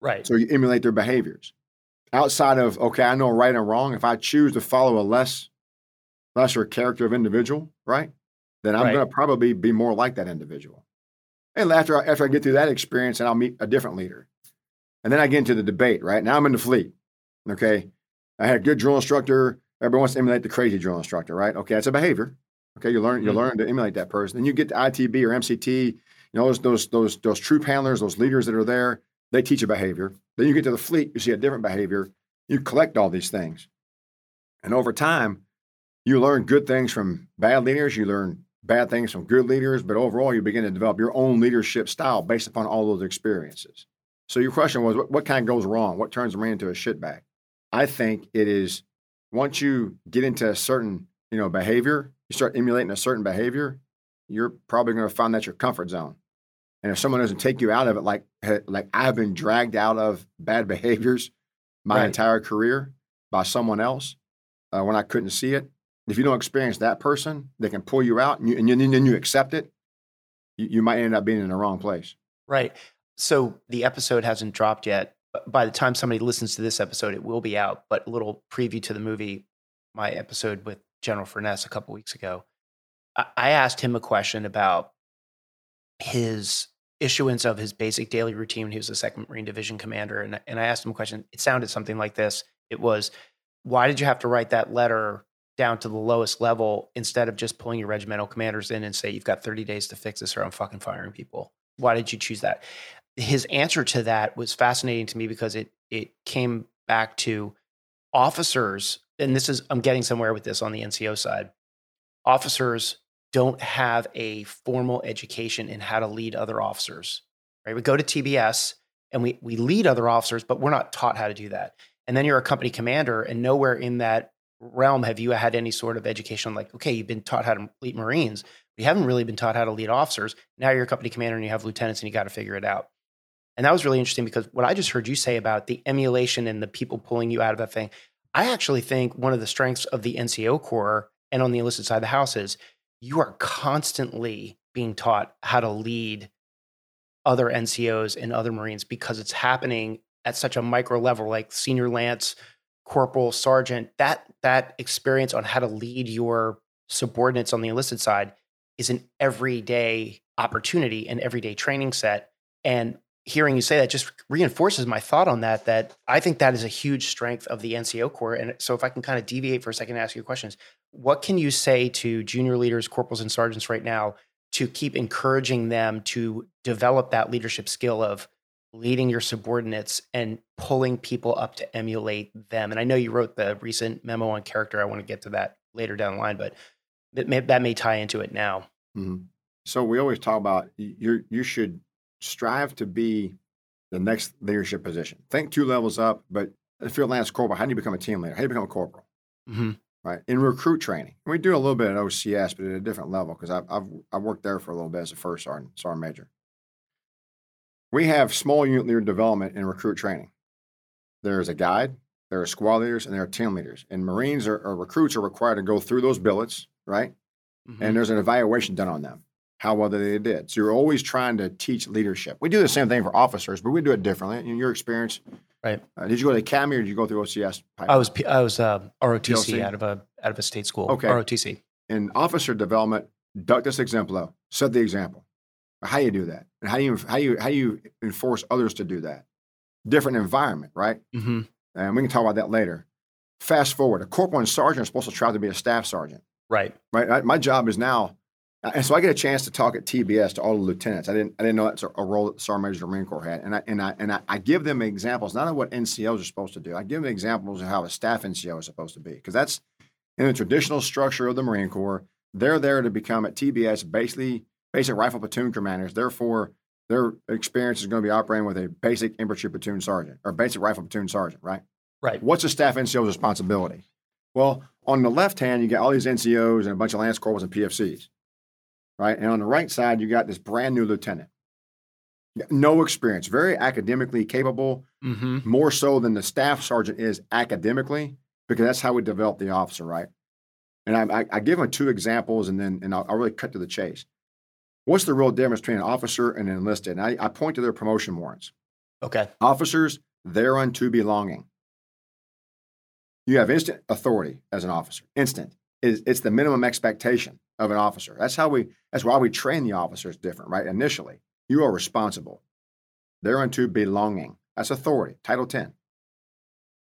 Right. So you emulate their behaviors outside of okay, I know right and wrong. If I choose to follow a less lesser character of individual, right, then I'm right. going to probably be more like that individual. And after I, after I get through that experience, and I'll meet a different leader, and then I get into the debate. Right now, I'm in the fleet. Okay, I had a good drill instructor. Everyone wants to emulate the crazy drill instructor, right? Okay, that's a behavior. Okay, you learn mm-hmm. you learn to emulate that person. Then you get to ITB or MCT. You know those those those those troop handlers, those leaders that are there. They teach a behavior. Then you get to the fleet, you see a different behavior. You collect all these things. And over time, you learn good things from bad leaders, you learn bad things from good leaders, but overall, you begin to develop your own leadership style based upon all those experiences. So your question was, what, what kind of goes wrong? What turns a man into a shitbag? I think it is once you get into a certain you know behavior, you start emulating a certain behavior, you're probably going to find that your comfort zone. And if someone doesn't take you out of it, like like I've been dragged out of bad behaviors my right. entire career by someone else uh, when I couldn't see it. If you don't experience that person, they can pull you out, and, you, and then you accept it. You, you might end up being in the wrong place. Right. So the episode hasn't dropped yet. By the time somebody listens to this episode, it will be out. But a little preview to the movie, my episode with General Furness a couple weeks ago. I asked him a question about his issuance of his basic daily routine he was the second Marine Division commander. And, and I asked him a question. It sounded something like this. It was, why did you have to write that letter down to the lowest level instead of just pulling your regimental commanders in and say, you've got 30 days to fix this or I'm fucking firing people? Why did you choose that? His answer to that was fascinating to me because it it came back to officers, and this is I'm getting somewhere with this on the NCO side. Officers don't have a formal education in how to lead other officers. Right? We go to TBS and we we lead other officers, but we're not taught how to do that. And then you're a company commander, and nowhere in that realm have you had any sort of education like, okay, you've been taught how to lead Marines. You haven't really been taught how to lead officers. Now you're a company commander and you have lieutenants and you got to figure it out. And that was really interesting because what I just heard you say about the emulation and the people pulling you out of that thing, I actually think one of the strengths of the NCO Corps and on the enlisted side of the house is you are constantly being taught how to lead other NCOs and other Marines because it's happening at such a micro level, like senior lance, corporal, sergeant. That that experience on how to lead your subordinates on the enlisted side is an everyday opportunity, an everyday training set. And hearing you say that just reinforces my thought on that. That I think that is a huge strength of the NCO Corps. And so, if I can kind of deviate for a second and ask you questions, what can you say to junior leaders, corporals, and sergeants right now to keep encouraging them to develop that leadership skill of leading your subordinates and pulling people up to emulate them? And I know you wrote the recent memo on character. I want to get to that later down the line, but that may, that may tie into it now. Mm-hmm. So we always talk about you. You should strive to be the next leadership position. Think two levels up, but if you're a lance corporal, how do you become a team leader? How do you become a corporal? Mm-hmm right? In recruit training, we do a little bit at OCS, but at a different level because I've, I've I worked there for a little bit as a first sergeant, sergeant major. We have small unit leader development in recruit training. There is a guide, there are squad leaders, and there are team leaders. And Marines or, or recruits are required to go through those billets, right? Mm-hmm. And there's an evaluation done on them, how well they did. So you're always trying to teach leadership. We do the same thing for officers, but we do it differently. In your experience, Right. Uh, did you go to the academy or did you go through OCS? I was I was uh, ROTC PLC? out of a out of a state school. Okay. ROTC. In officer development, ductus exemplo, set the example. How do you do that, and how do you how you how you enforce others to do that. Different environment, right? Mm-hmm. And we can talk about that later. Fast forward, a corporal and sergeant are supposed to try to be a staff sergeant. Right. Right. My job is now Uh, and so I get a chance to talk at TBS to all the lieutenants. I didn't I didn't know that's a, role that the Sergeant Major of the Marine Corps had. And I and I and I, I, give them examples, not of what NCOs are supposed to do. I give them examples of how a staff NCO is supposed to be. Because that's in the traditional structure of the Marine Corps. They're there to become at TBS basically basic rifle platoon commanders. Therefore, their experience is going to be operating with a basic infantry platoon sergeant or basic rifle platoon sergeant, right? Right. What's a staff NCO's responsibility? Well, on the left hand, you got all these NCOs and a bunch of Lance Corporals and PFCs right? And on the right side, you got this brand new lieutenant. No experience, very academically capable, mm-hmm. more so than the staff sergeant is academically, because that's how we develop the officer, right? And I, I, I give them two examples, and then and I'll, I'll, really cut to the chase. What's the real difference between an officer and an enlisted? And I, I point to their promotion warrants. Okay. Officers, thereunto belonging. You have instant authority as an officer. Instant. It's, it's the minimum expectation of an officer. That's how we. That's why we train the officers different, right? Initially, you are responsible. They're Thereunto belonging. That's authority. Title 10.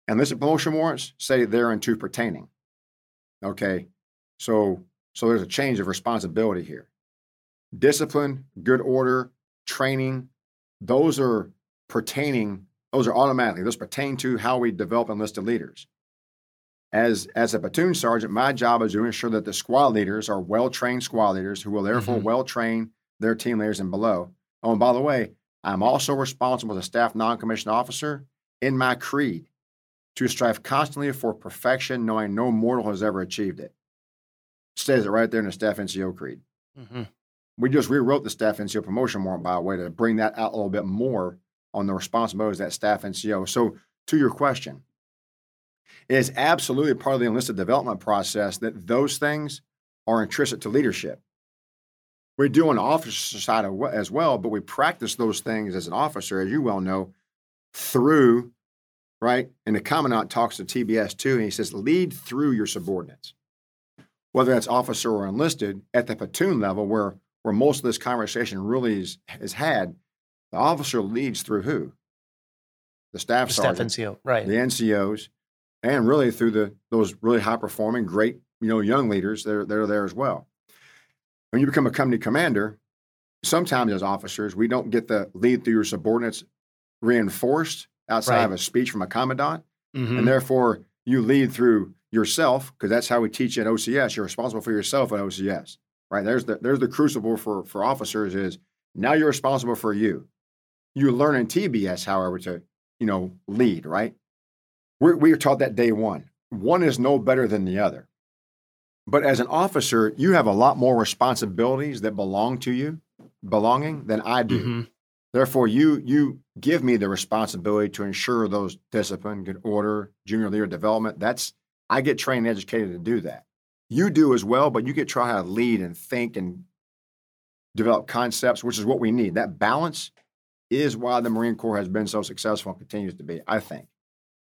And this promotion warrants say they're thereunto pertaining. Okay, so so there's a change of responsibility here. Discipline, good order, training, those are pertaining. Those are automatically. Those pertain to how we develop enlisted leaders. As, as a platoon sergeant, my job is to ensure that the squad leaders are well trained squad leaders who will therefore mm-hmm. well train their team leaders and below. Oh, and by the way, I'm also responsible as a staff non commissioned officer in my creed. to strive constantly for perfection, knowing no mortal has ever achieved it. Says it right there in the staff NCO creed. Mm-hmm. We just rewrote the staff NCO promotion warrant by a way to bring that out a little bit more on the responsibilities that staff NCO. So, to your question, it is absolutely part of the enlisted development process that those things are intrinsic to leadership. We do on the officer side as well, but we practice those things as an officer, as you well know, through, right? And the commandant talks to TBS too, and he says, lead through your subordinates. Whether that's officer or enlisted, at the platoon level, where, where most of this conversation really is, is had, the officer leads through who? The staff the sergeant, staff NCO, right? The NCOs, and really through the those really high performing, great you know young leaders that are, that are there as well. When you become a company commander, sometimes as officers we don't get the lead through your subordinates reinforced outside right. of a speech from a commandant, mm-hmm. and therefore you lead through yourself because that's how we teach at OCS. You're responsible for yourself at OCS, right? There's the there's the crucible for for officers is now you're responsible for you. You learn in TBS, however, to you know lead, right? We're, we are taught that day one. One is no better than the other. But as an officer, you have a lot more responsibilities that belong to you, belonging than I do. Mm-hmm. Therefore, you you give me the responsibility to ensure those discipline, good order, junior leader development. That's I get trained and educated to do that. You do as well, but you get to try how to lead and think and develop concepts, which is what we need. That balance is why the Marine Corps has been so successful and continues to be, I think.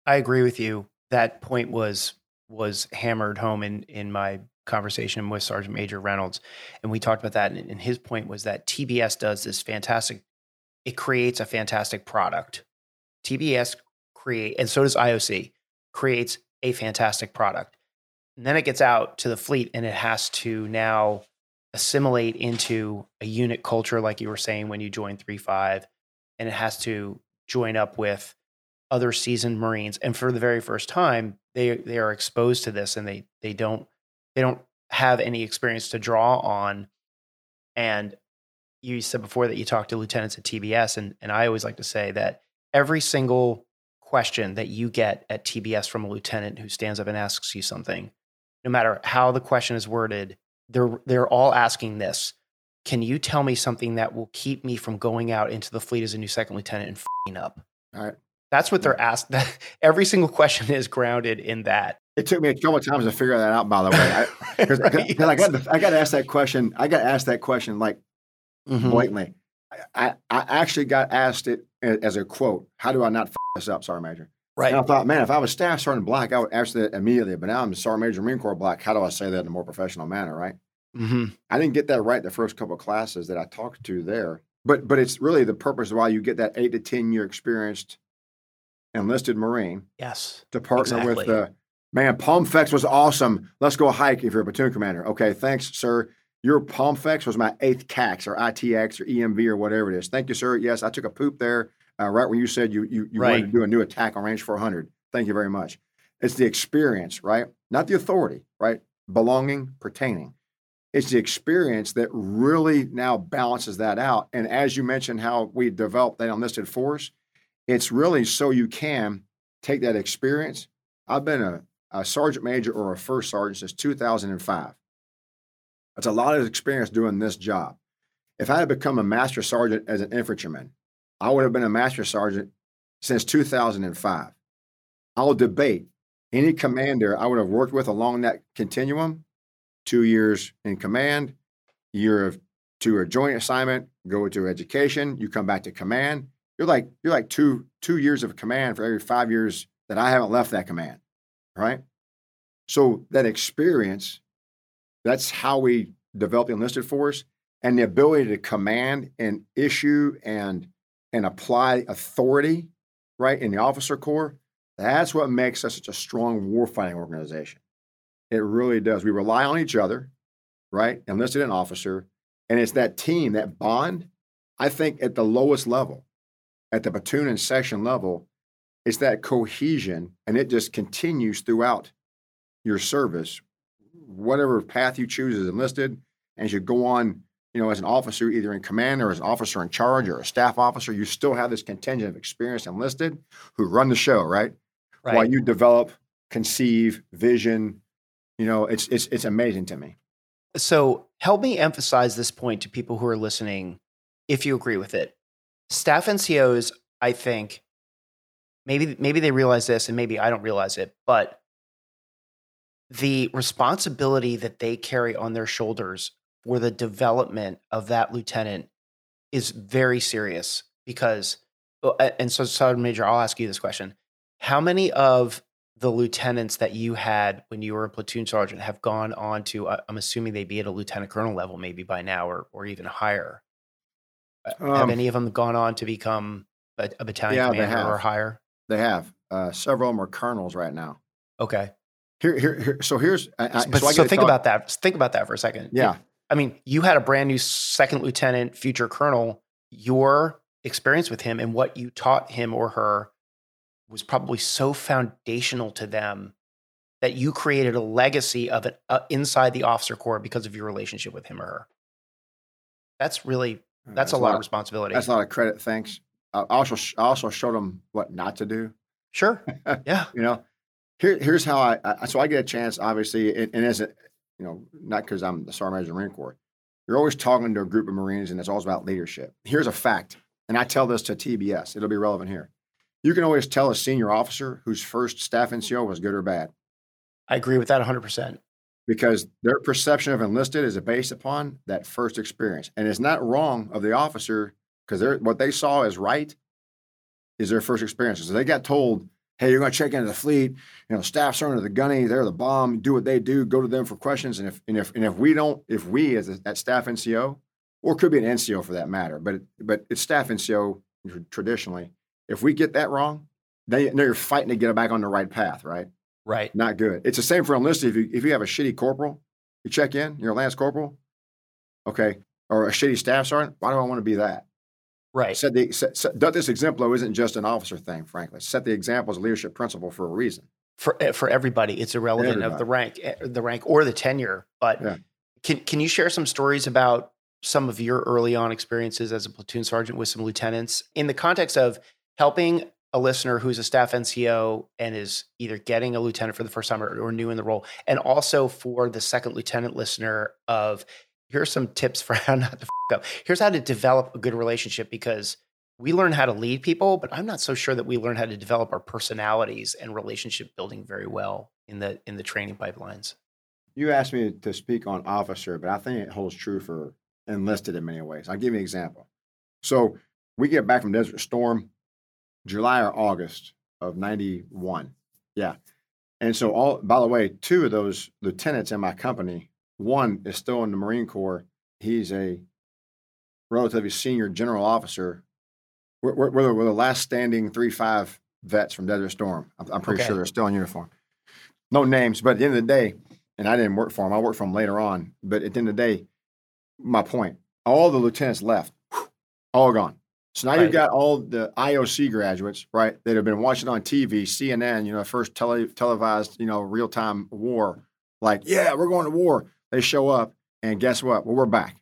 I agree with you. That point was was hammered home in in my conversation with Sergeant Major Reynolds, and we talked about that. And, his point was that TBS does this fantastic. It creates a fantastic product. TBS create, and so does IOC, creates a fantastic product. And then it gets out to the fleet, and it has to now assimilate into a unit culture, like you were saying when you joined three five, and it has to join up with other seasoned Marines, and for the very first time, they they are exposed to this, and they they don't they don't have any experience to draw on. And you said before that you talked to lieutenants at TBS, and and I always like to say that every single question that you get at TBS from a lieutenant who stands up and asks you something, no matter how the question is worded, they're they're all asking this. Can you tell me something that will keep me from going out into the fleet as a new second lieutenant and f***ing up? All right. That's what they're asked. Every single question is grounded in that. It took me a couple of times to figure that out, by the way, because I, right, I, got I got asked that question. I got asked that question like mm-hmm. blatantly. I, I actually got asked it as a quote. How do I not f- this up, Sergeant Major? Right. And I thought, man, if I was Staff Sergeant Black, I would answer that immediately. But now I'm Sergeant Major Marine Corps Black. How do I say that in a more professional manner? Right. Mm-hmm. I didn't get that right the first couple of classes that I talked to there. But but it's really the purpose of why you get that eight to ten year experienced enlisted Marine. Yes. To partner exactly. with the man, PalmFX was awesome. Let's go hike if you're a platoon commander. Okay, thanks, sir. Your PalmFX was my eighth CAX or ITX or EMV or whatever it is. Thank you, sir. Yes, I took a poop there uh, right when you said you you, you right. wanted to do a new attack on range 400. Thank you very much. It's the experience, right? Not the authority, right? Belonging, pertaining. It's the experience that really now balances that out. And as you mentioned, how we developed that enlisted force, it's really so you can take that experience. I've been a, a sergeant major or a first sergeant since 2005. That's a lot of experience doing this job. If I had become a master sergeant as an infantryman, I would have been a master sergeant since 2005. I'll debate any commander I would have worked with along that continuum two years in command, year of to a joint assignment, go to education, you come back to command, you're like you're like two two years of command for every five years that I haven't left that command, right? So that experience, that's how we develop the enlisted force, and the ability to command and issue and and apply authority, right, in the officer corps. That's what makes us such a strong warfighting organization. It really does. We rely on each other, right? Enlisted and officer, and it's that team, that bond. I think at the lowest level, at the platoon and section level, it's that cohesion, and it just continues throughout your service, whatever path you choose as enlisted, as you go on, you know, as an officer, either in command or as an officer in charge or a staff officer, you still have this contingent of experienced enlisted who run the show, right? right. while you develop, conceive, vision. You know, it's it's it's amazing to me. So help me emphasize this point to people who are listening, if you agree with it. Staff NCOs, I think, maybe maybe they realize this and maybe I don't realize it, but the responsibility that they carry on their shoulders for the development of that lieutenant is very serious because and so sergeant major i'll ask you this question. How many of the lieutenants that you had when you were a platoon sergeant have gone on to uh, i'm assuming they'd be at a lieutenant colonel level maybe by now or, or even higher um, have any of them gone on to become a, a battalion yeah, commander or higher? They have. Uh, several of them are colonels right now. Okay. Here, here, here so here's I, but, so, so think about that think about that for a second. Yeah. I mean, you had a brand new second lieutenant, future colonel. Your experience with him and what you taught him or her was probably so foundational to them that you created a legacy of it uh, inside the officer corps because of your relationship with him or her. That's really Uh, that's, that's a lot, lot, of responsibility. That's a lot of credit. Thanks. I also I also showed them what not to do. Sure. Yeah. you know, here here's how I, I, so I get a chance. Obviously, and, and as a you know, not because I'm the Sergeant Major of the Marine Corps. You're always talking to a group of Marines, and it's all about leadership. Here's a fact, and I tell this to TBS. It'll be relevant here. You can always tell a senior officer whose first staff NCO was good or bad. I agree with that 100%. Because their perception of enlisted is based upon that first experience. And it's not wrong of the officer because what they saw as right is their first experience. So they got told hey, you're going to check into the fleet. You know, staff sergeant the gunny, they're the bomb. Do what they do. Go to them for questions. And if and if and if we don't, if we as a, staff NCO, or could be an NCO for that matter, but but it's staff NCO traditionally. If we get that wrong, then you're fighting to get it back on the right path, right? Right. Not good. It's the same for enlisted. If you if you have a shitty corporal, you check in, you're a lance corporal, okay, or a shitty staff sergeant. Why do I want to be that? Right. Set the set, set, ductus exemplo isn't just an officer thing, frankly. Set the example as a leadership principle for a reason. For eh, for everybody, it's irrelevant everybody. of the rank, eh, the rank or the tenure. But yeah. can can you share some stories about some of your early on experiences as a platoon sergeant with some lieutenants in the context of helping a listener who's a staff NCO and is either getting a lieutenant for the first time or, or new in the role, and also for the second lieutenant listener of here's some tips for how not to up. Here's how to develop a good relationship because we learn how to lead people, but I'm not so sure that we learn how to develop our personalities and relationship building very well in the in the training pipelines. You asked me to speak on officer, but I think it holds true for enlisted in many ways. I'll give you an example. So we get back from Desert Storm July or August of 91. Yeah. And so all by the way, two of those lieutenants in my company, one is still in the Marine Corps. He's a relatively senior general officer. We're, we're, we're, the, last standing three five vets from Desert Storm. I'm, I'm pretty okay. sure they're still in uniform. No names, but at the end of the day, and I didn't work for them. I worked for them later on. But at the end of the day, my point: all the lieutenants left, all gone. So now right. you've got all the IOC graduates, right, that have been watching on TV, CNN, you know, first tele- televised, you know, real time war. Like, yeah, we're going to war. They show up, and guess what? Well, we're back.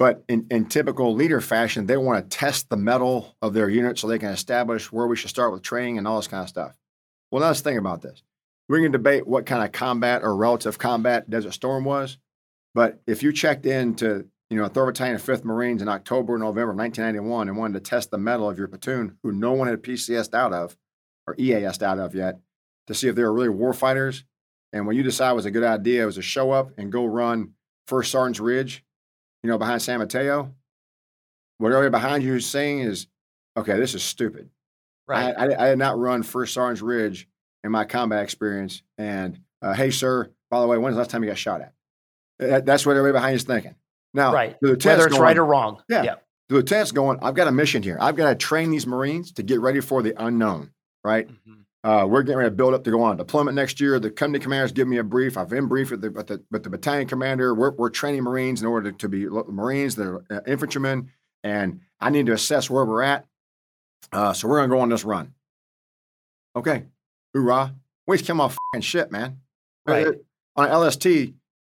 But in, in typical leader fashion, they want to test the mettle of their unit so they can establish where we should start with training and all this kind of stuff. Well, now let's think about this. We can debate what kind of combat or relative combat Desert Storm was, but if you checked into you know, 3rd Battalion, 5th Marines in October, November of 1991 and wanted to test the mettle of your platoon, who no one had PCSed out of or EASed out of yet, to see if they were really war fighters. And when you decide was a good idea, it was to show up and go run First Sergeant's Ridge you know, behind San Mateo, what everybody behind you is saying is, okay, this is stupid. Right. I, I, I did not run First Sergeant's Ridge in my combat experience. And uh, hey, sir, by the way, when's the last time you got shot at? That, that's what everybody behind you is thinking. Now, right. whether it's going, right or wrong. Yeah. yeah. The lieutenant's going, I've got a mission here. I've got to train these Marines to get ready for the unknown, right? Mm-hmm. Uh, we're getting ready to build up to go on deployment next year. The company commanders give me a brief. I've been briefed with the, with the, with the battalion commander. We're, we're, training Marines in order to be Marines, they're uh, infantrymen, and I need to assess where we're at. Uh, so we're going to go on this run. Okay. Hoorah. We just came off shit, man. Right. On an LST,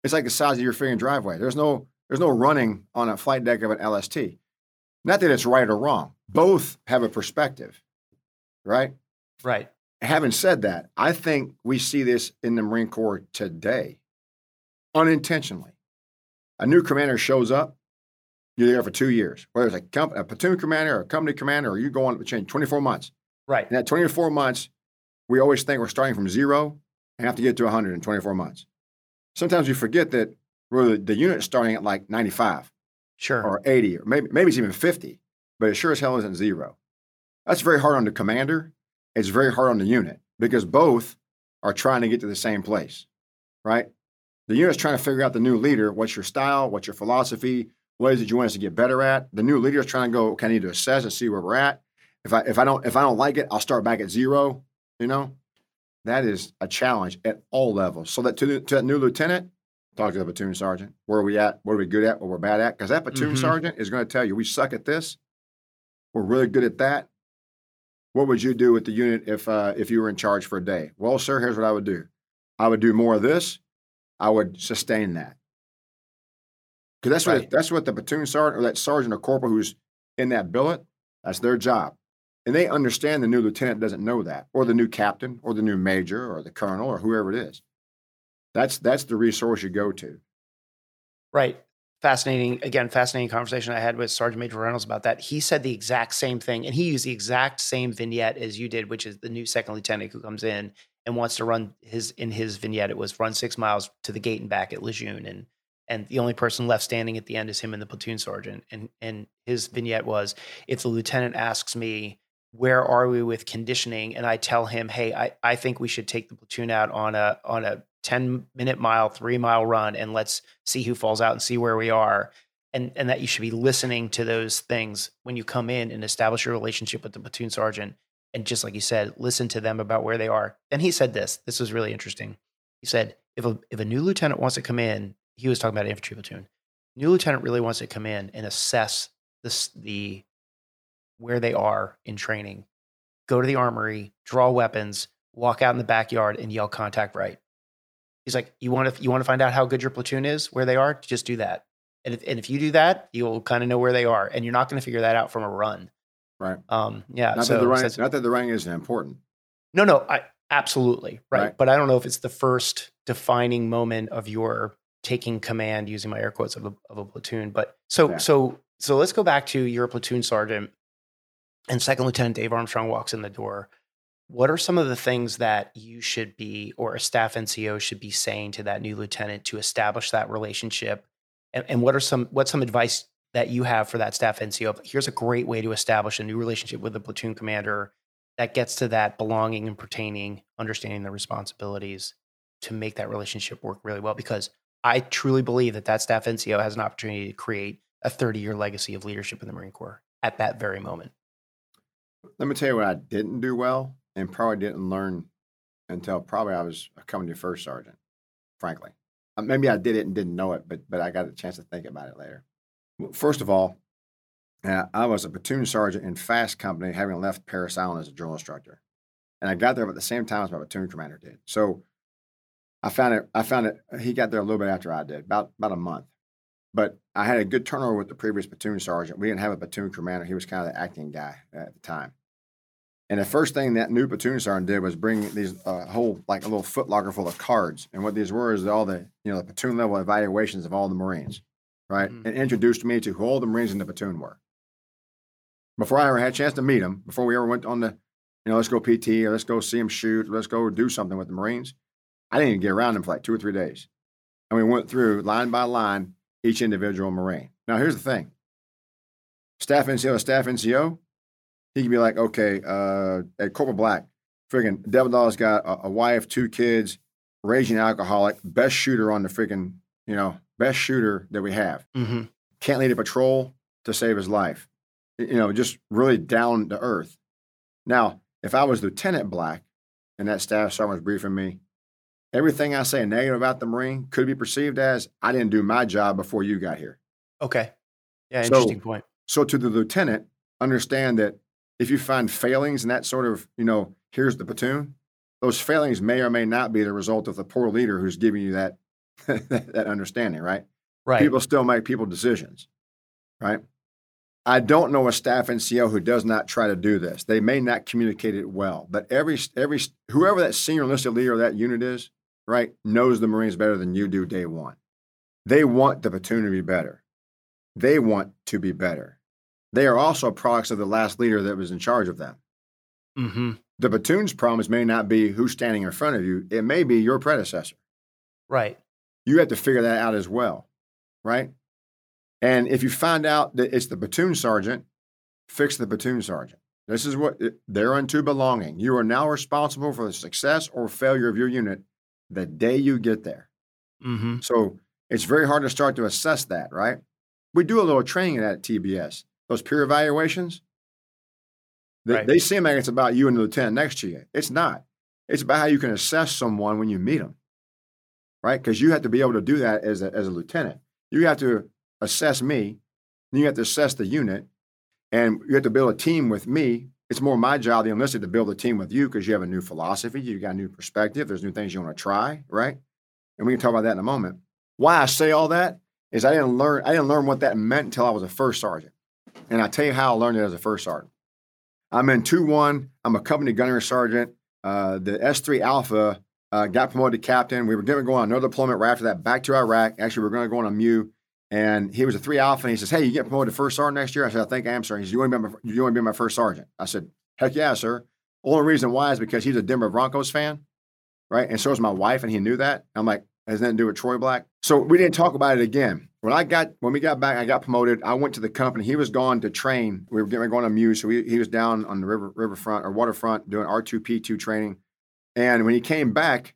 it's like the size of your freaking driveway. There's no, there's no running on a flight deck of an LST. Not that it's right or wrong. Both have a perspective, right? Right. having said that, I think we see this in the Marine Corps today, unintentionally. A new commander shows up, you're there for two years, whether it's a, comp- a platoon commander or a company commander, or you go on to change 24 months. Right. In that 24 months, we always think we're starting from zero and have to get to 100 in 24 months. Sometimes we forget that really the unit's starting at like 95 Sure. or 80, or maybe, maybe it's even 50, but it sure as hell isn't zero. That's very hard on the commander. It's very hard on the unit because both are trying to get to the same place, right? The unit's trying to figure out the new leader. What's your style? What's your philosophy? What is it you want us to get better at? The new leader is trying to go, okay, I need to assess and see where we're at. If I if I don't if I don't like it, I'll start back at zero. You know, that is a challenge at all levels. So that to, to that new lieutenant, talk to the platoon sergeant. Where are we at? What are we good at? What we're bad at? Because that platoon Mhm. sergeant is going to tell you we suck at this. We're really good at that. What would you do with the unit if uh, if you were in charge for a day? Well, sir, here's what I would do. I would do more of this. I would sustain that. Because that's what that's what the platoon sergeant or that sergeant or corporal who's in that billet, that's their job. And they understand the new lieutenant doesn't know that, or the new captain, or the new major, or the colonel, or whoever it is. That's that's the resource you go to. Right. Fascinating. Again, fascinating conversation I had with Sergeant Major Reynolds about that. He said the exact same thing, and he used the exact same vignette as you did, which is the new second lieutenant who comes in and wants to run his in his vignette. It was run six miles to the gate and back at Lejeune, and and the only person left standing at the end is him and the platoon sergeant. And and his vignette was if the lieutenant asks me where are we with conditioning, and I tell him, hey, I I think we should take the platoon out on a on a 10 minute mile, three mile run, and let's see who falls out and see where we are. And, and that you should be listening to those things when you come in and establish your relationship with the platoon sergeant. And just like you said, listen to them about where they are. And he said this this was really interesting. He said, if a, if a new lieutenant wants to come in, he was talking about infantry platoon, new lieutenant really wants to come in and assess this, the where they are in training, go to the armory, draw weapons, walk out in the backyard and yell contact right. He's like, you want to you want to find out how good your platoon is, where they are, just do that. And if, and if you do that, you'll kind of know where they are, and you're not going to figure that out from a run. Right. Um, yeah. Not so that the running, says- not that the running isn't important. no, no, I absolutely right. Right. But I don't know if it's the first defining moment of your taking command, using my air quotes of a, of a platoon. But so Yeah. so so let's go back to you're a platoon sergeant, and Second Lieutenant Dave Armstrong walks in the door. What are some of the things that you should be, or a staff NCO should be saying to that new lieutenant to establish that relationship? And, and what are some what's some advice that you have for that staff NCO? Here's a great way to establish a new relationship with the platoon commander that gets to that belonging and pertaining, understanding the responsibilities to make that relationship work really well. Because I truly believe that that staff NCO has an opportunity to create a 30 year legacy of leadership in the Marine Corps at that very moment. Let me tell you what I didn't do well and probably didn't learn until probably I was a company first sergeant, frankly. Uh, Maybe I did it and didn't know it, but but I got a chance to think about it later. First of all, uh, I was a platoon sergeant in Fast Company, having left Parris Island as a drill instructor, and I got there about the same time as my platoon commander did. So I found it. I found it. He got there a little bit after I did, about about a month. But I had a good turnover with the previous platoon sergeant. We didn't have a platoon commander. He was kind of the acting guy at the time. And the first thing that new platoon sergeant did was bring these uh, whole like a little footlocker full of cards. And what these were is all the you know the platoon level evaluations of all the Marines, right? Mhm. And introduced me to who all the Marines in the platoon were. Before I ever had a chance to meet them, before we ever went on the, you know, let's go PT or let's go see them shoot, let's go do something with the Marines, I didn't even get around them for like two or three days. And we went through line by line each individual Marine. Now, here's the thing staff NCO staff NCO, he can be like, okay, uh, at Corporal Black, friggin' Devil Dog's got a, a wife, two kids, raging alcoholic, best shooter on the friggin', you know, best shooter that we have. Mm-hmm. Can't lead a patrol to save his life. You know, just really down to earth. Now, if I was Lieutenant Black and that staff sergeant was briefing me, everything I say negative about the Marine could be perceived as I didn't do my job before you got here. Okay. Yeah, So- interesting point. So to the lieutenant, understand that if you find failings in that sort of, you know, here's the platoon, those failings may or may not be the result of the poor leader who's giving you that that understanding, right? Right. People still make people decisions, right? I don't know a staff NCO who does not try to do this. They may not communicate it well, but every every whoever that senior enlisted leader of that unit is, right, knows the Marines better than you do day one. They want the platoon to be better. They want to be better. They are also products of the last leader that was in charge of them. Mm-hmm. The platoon's problems may not be who's standing in front of you. It may be your predecessor. Right. You have to figure that out as well, right? And if you find out that it's the platoon sergeant, fix the platoon sergeant. This is what they're unto belonging. You are now responsible for the success or failure of your unit the day you get there. Mm-hmm. So it's very hard to start to assess that, right? We do a little training at TBS. Those peer evaluations, they, Right. they seem like it's about you and the lieutenant next to you. It's not. It's about how you can assess someone when you meet them, right? Because you have to be able to do that as a, as a lieutenant. You have to assess me, then you have to assess the unit, and you have to build a team with me. It's more my job, the enlisted, to build a team with you because you have a new philosophy, you got a new perspective, there's new things you want to try, right? And we can talk about that in a moment. Why I say all that is I didn't learn I didn't learn what that meant until I was a first sergeant. And I tell you how I learned it as a first sergeant. I'm in 2 1. I'm a company gunnery sergeant. Uh, the S3 Alpha uh, got promoted to captain. We were going to go on another deployment right after that back to Iraq. Actually, we were going to go on a MEU. And he was a 3 Alpha. And he says, Hey, you get promoted to first sergeant next year? I said, I think I am, sir. He says, You want to be my, you want to be my first sergeant? I said, Heck yeah, sir. Only reason why is because he's a Denver Broncos fan, right? And so is my wife, and he knew that. I'm like, has nothing to do with Troy Black. So we didn't talk about it again. When I got when we got back, I got promoted. I went to the company. He was gone to train. We were going to MEUs, so he, he was down on the river riverfront or waterfront doing R two P two training. And when he came back,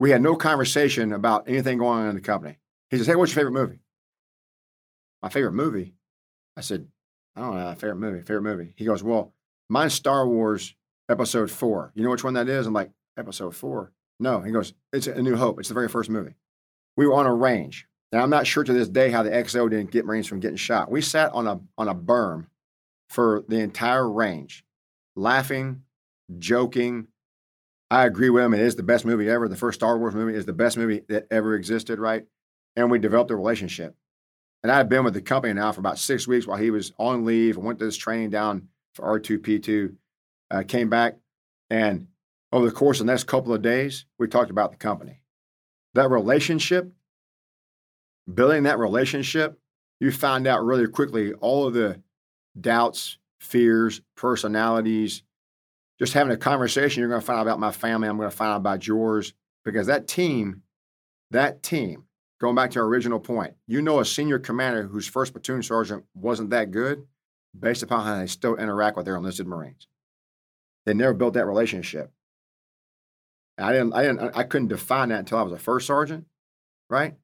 we had no conversation about anything going on in the company. He says, "Hey, what's your favorite movie?" My favorite movie. I said, "I don't know. Favorite movie. Favorite movie." He goes, "Well, mine's Star Wars Episode four. You know which one that is?" I'm like, "Episode four? No." He goes, "It's A New Hope. It's the very first movie." We were on a range. Now I'm not sure to this day how the XO didn't get Marines from getting shot. We sat on a on a berm for the entire range, laughing, joking. I agree with him. It is the best movie ever. The first Star Wars movie is the best movie that ever existed, right? And we developed a relationship. And I had been with the company now for about six weeks while he was on leave. I went to this training down for R2P2, uh, came back, and over the course of the next couple of days, we talked about the company. That relationship, building that relationship, you find out really quickly all of the doubts, fears, personalities. Just having a conversation, you're going to find out about my family. I'm going to find out about yours because that team, that team, going back to our original point, you know a senior commander whose first platoon sergeant wasn't that good based upon how they still interact with their enlisted Marines. They never built that relationship. I didn't, I didn't, I couldn't define that until I was a first sergeant, right?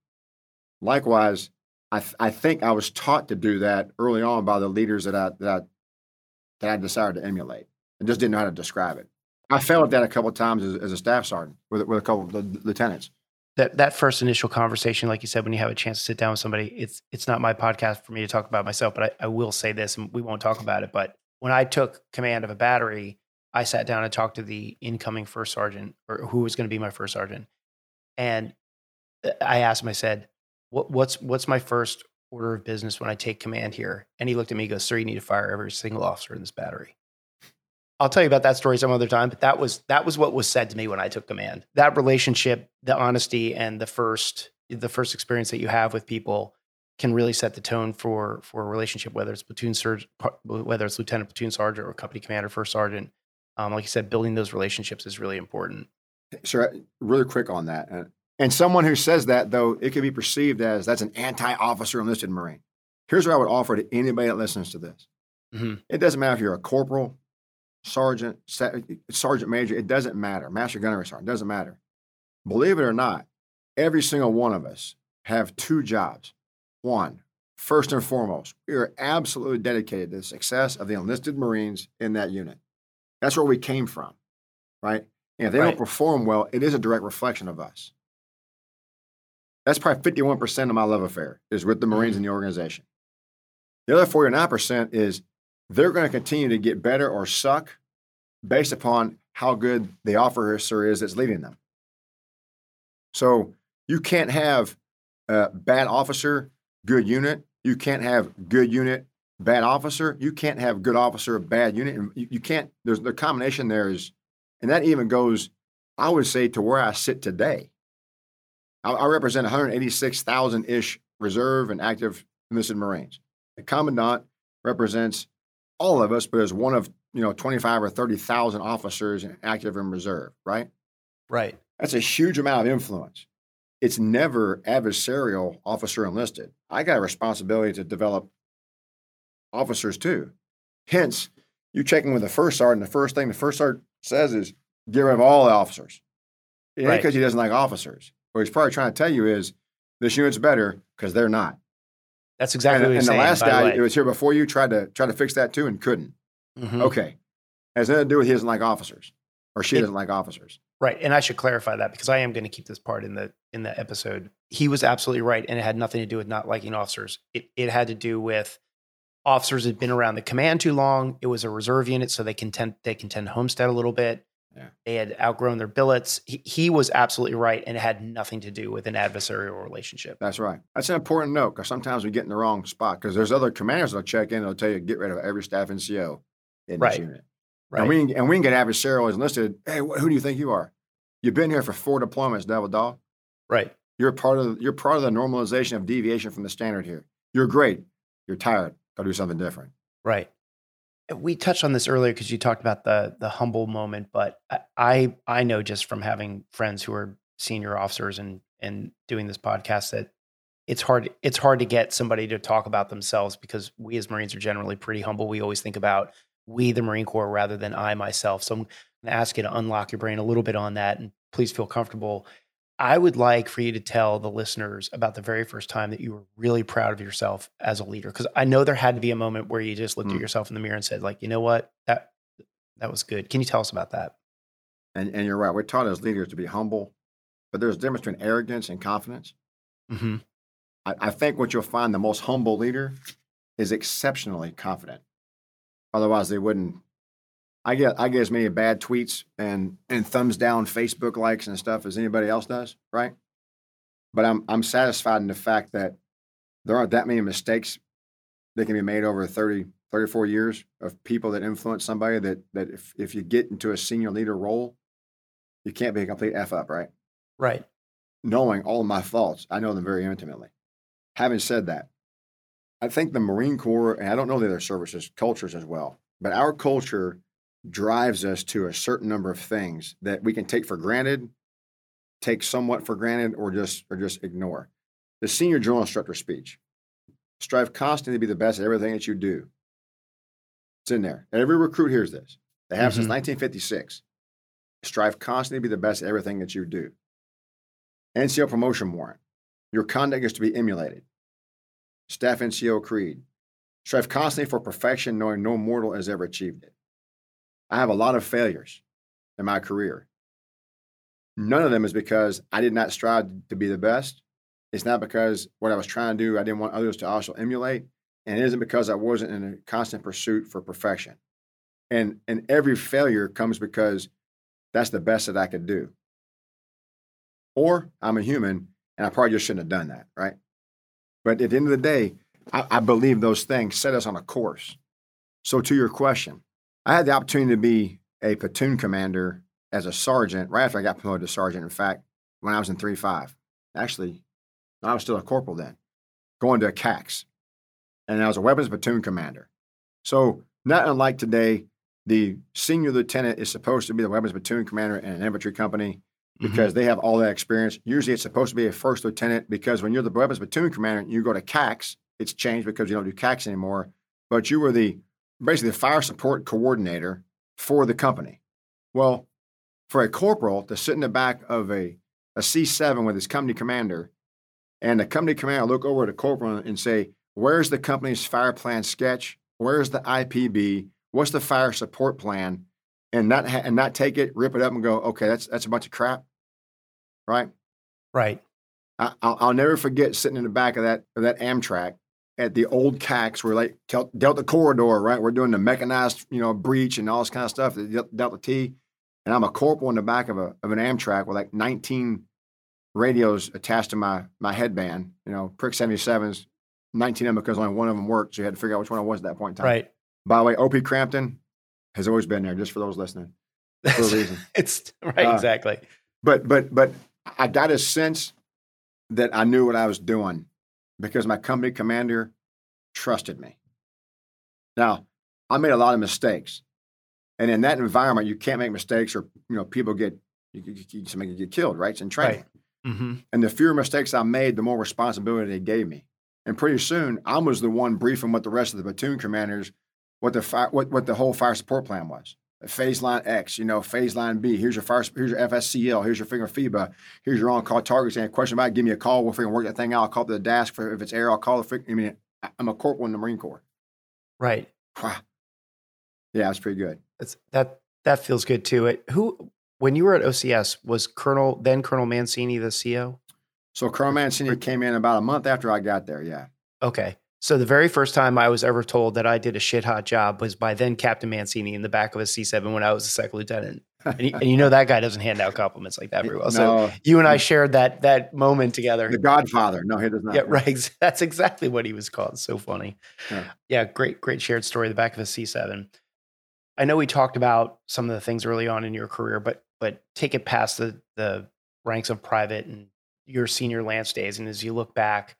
Likewise, I, th- I think I was taught to do that early on by the leaders that I, that I, that I decided to emulate and just didn't know how to describe it. I failed at that a couple of times as, as a staff sergeant with, with a couple of the lieutenants. That that first initial conversation, like you said, when you have a chance to sit down with somebody, it's it's not my podcast for me to talk about myself, but I, I will say this, and we won't talk about it. But when I took command of a battery, I sat down and talked to the incoming first sergeant, or who was going to be my first sergeant, and uh, I asked him. I said, what, "What's what's my first order of business when I take command here?" And he looked at me, and goes, "Sir, you need to fire every single officer in this battery." I'll tell you about that story some other time, but that was that was what was said to me when I took command. That relationship, the honesty, and the first the first experience that you have with people can really set the tone for for a relationship, whether it's platoon sergeant, whether it's lieutenant, platoon sergeant, or company commander, first sergeant. Um, like you said, building those relationships is really important. Sure, really quick on that. And someone who says that, though, it could be perceived as that's an anti-officer enlisted Marine. Here's what I would offer to anybody that listens to this. Mhm. It doesn't matter if you're a corporal, sergeant, sa- sergeant major. It doesn't matter. Master gunnery sergeant. It doesn't matter. Believe it or not, every single one of us have two jobs. One, first and foremost, we are absolutely dedicated to the success of the enlisted Marines in that unit. That's where we came from, right? And if they Right. don't perform well, it is a direct reflection of us. That's probably 51% of my love affair is with the mm-hmm. Marines in the organization. The other 49% is they're going to continue to get better or suck based upon how good the officer is that's leading them. So you can't have a bad officer, good unit. You can't have good unit, bad officer, you can't have good officer, bad unit. You, you can't. There's the combination there is, and that even goes. I would say to where I sit today. I, I represent 186,000 ish reserve and active enlisted Marines. The commandant represents all of us, but as one of you know 25 or 30,000 officers active and reserve, right? Right. That's a huge amount of influence. It's never adversarial officer enlisted. I got a responsibility to develop officers too. Hence, you're checking with the first sergeant, the first thing the first sergeant says is get rid of all the officers. It ain't because he doesn't like officers. What he's probably trying to tell you is this unit's better because they're not. That's exactly and, what and saying, And the last guy it was here before you tried to try to fix that too and couldn't. mm-hmm. Okay. Has nothing to do with he doesn't like officers or she It- doesn't like officers. Right, and I should clarify that because I am going to keep this part in the in the episode. He was absolutely right, and it had nothing to do with not liking officers. It it had to do with officers had been around the command too long. It was a reserve unit, so they contend they contend homestead a little bit. Yeah. They had outgrown their billets. He, he was absolutely right, and it had nothing to do with an adversarial relationship. That's right. That's an important note because sometimes we get in the wrong spot because there's other commanders that'll check in and they'll tell you get rid of every staff NCO in Right. this unit. Right, And we can, and we can get adversarial as enlisted. Hey, wh- who do you think you are? You've been here for four deployments, devil dog. right, You're part of the, you're part of the normalization of deviation from the standard here. You're great. You're tired. Go do something different. right. We touched on this earlier because you talked about the the humble moment, but I, I know just from having friends who are senior officers and and doing this podcast that it's hard it's hard to get somebody to talk about themselves because we as Marines are generally pretty humble. We always think about we the Marine Corps rather than I myself. So I'm going to ask you to unlock your brain a little bit on that and please feel comfortable. I would like for you to tell the listeners about the very first time that you were really proud of yourself as a leader because I know there had to be a moment where you just looked at Mm. yourself in the mirror and said like, "You know what? That that was good." Can you tell us about that? And and you're right. We're taught as leaders to be humble, but there's a difference between arrogance and confidence. Mhm. I, I think what you'll find the most humble leader is exceptionally confident. Otherwise, they wouldn't. I get I get as many bad tweets and and thumbs down Facebook likes and stuff as anybody else does, right? But I'm I'm satisfied in the fact that there aren't that many mistakes that can be made over 30, 34 years of people that influence somebody that that if, if you get into a senior leader role, you can't be a complete F up, right? Right. knowing all of my faults, I know them very intimately. Having said that, I think the Marine Corps, and I don't know the other services, cultures as well, but our culture drives us to a certain number of things that we can take for granted, take somewhat for granted, or just or just ignore. The senior drill instructor speech. Strive constantly to be the best at everything that you do. It's in there. Every recruit hears this. They have since Mhm. 1956. Strive constantly to be the best at everything that you do. NCO promotion warrant. Your conduct is to be emulated. Staff NCO creed. Strive constantly for perfection, knowing no mortal has ever achieved it. I have a lot of failures in my career. None of them is because I did not strive to be the best. It's not because what I was trying to do, I didn't want others to also emulate. And it isn't because I wasn't in a constant pursuit for perfection. And, and every failure comes because that's the best that I could do or I'm a human and I probably just shouldn't have done that, right? But at the end of the day, I, I believe those things set us on a course. So, to your question, I had the opportunity to be a platoon commander as a sergeant right after I got promoted to sergeant. In fact, when I was in 3 5, actually, I was still a corporal then, going to a CAX. And I was a weapons platoon commander. So, not unlike today, the senior lieutenant is supposed to be the weapons platoon commander in an infantry company mm-hmm. because they have all that experience. Usually it's supposed to be a first lieutenant because when you're the weapons platoon commander and you go to CAX, it's changed because you don't do CAX anymore. But you were the basically the fire support coordinator for the company. Well, for a corporal to sit in the back of a, a C7 with his company commander and the company commander look over at the corporal and say, Where's the company's fire plan sketch? Where's the IPB? What's the fire support plan? And not ha- and not take it, rip it up, and go, okay, that's that's a bunch of crap, right? Right. I, I'll, I'll never forget sitting in the back of that of that amtrac at the old CAX, where like Delta Corridor, right? We're doing the mechanized, you know, breach and all this kind of stuff, the Delta T, and I'm a corporal in the back of a of an amtrac with like 19 radios attached to my my headband, you know, prick 77s, 19 of them because only one of them worked. So you had to figure out which one I was at that point in time. Right. By the way, OP Crampton has always been there, just for those listening, for a reason. it's right, Uh, exactly. But but but I got a sense that I knew what I was doing because my company commander trusted me. Now, I made a lot of mistakes. And in that environment, you can't make mistakes or you know, people get you, you, somebody get killed, right? It's in training. Right. Mm-hmm. And the fewer mistakes I made, the more responsibility they gave me. And pretty soon, I was the one briefing with the rest of the platoon commanders what the fire, what, what the whole fire support plan was. Phase line X, you know, phase line B. Here's your fire, here's your FSCL. Here's your finger FEBA. Here's your on-call targets. And a question about it, give me a call. We'll figure work that thing out. I'll call the desk for if it's air. I'll call the. I mean, I'm a corporal in the Marine Corps. Right. Wow. Yeah, it's pretty good. That's, that that feels good too. It, who when you were at OCS was Colonel then Colonel Mancini the CO? So Colonel Mancini came in about a month after I got there. Yeah. Okay. So the very first time I was ever told that I did a shit hot job was by then Captain Mancini in the back of a C7 when I was a second lieutenant. And you, and you know that guy doesn't hand out compliments like that very well. So you and I mm. shared that that moment together. the Godfather. No, he does not. Yeah, right. That's exactly what he was called. So funny. Yeah. Yeah. great, great shared story. The back of a C7. I know we talked about some of the things early on in your career, but but take it past the the ranks of private and your senior lance days, and as you look back,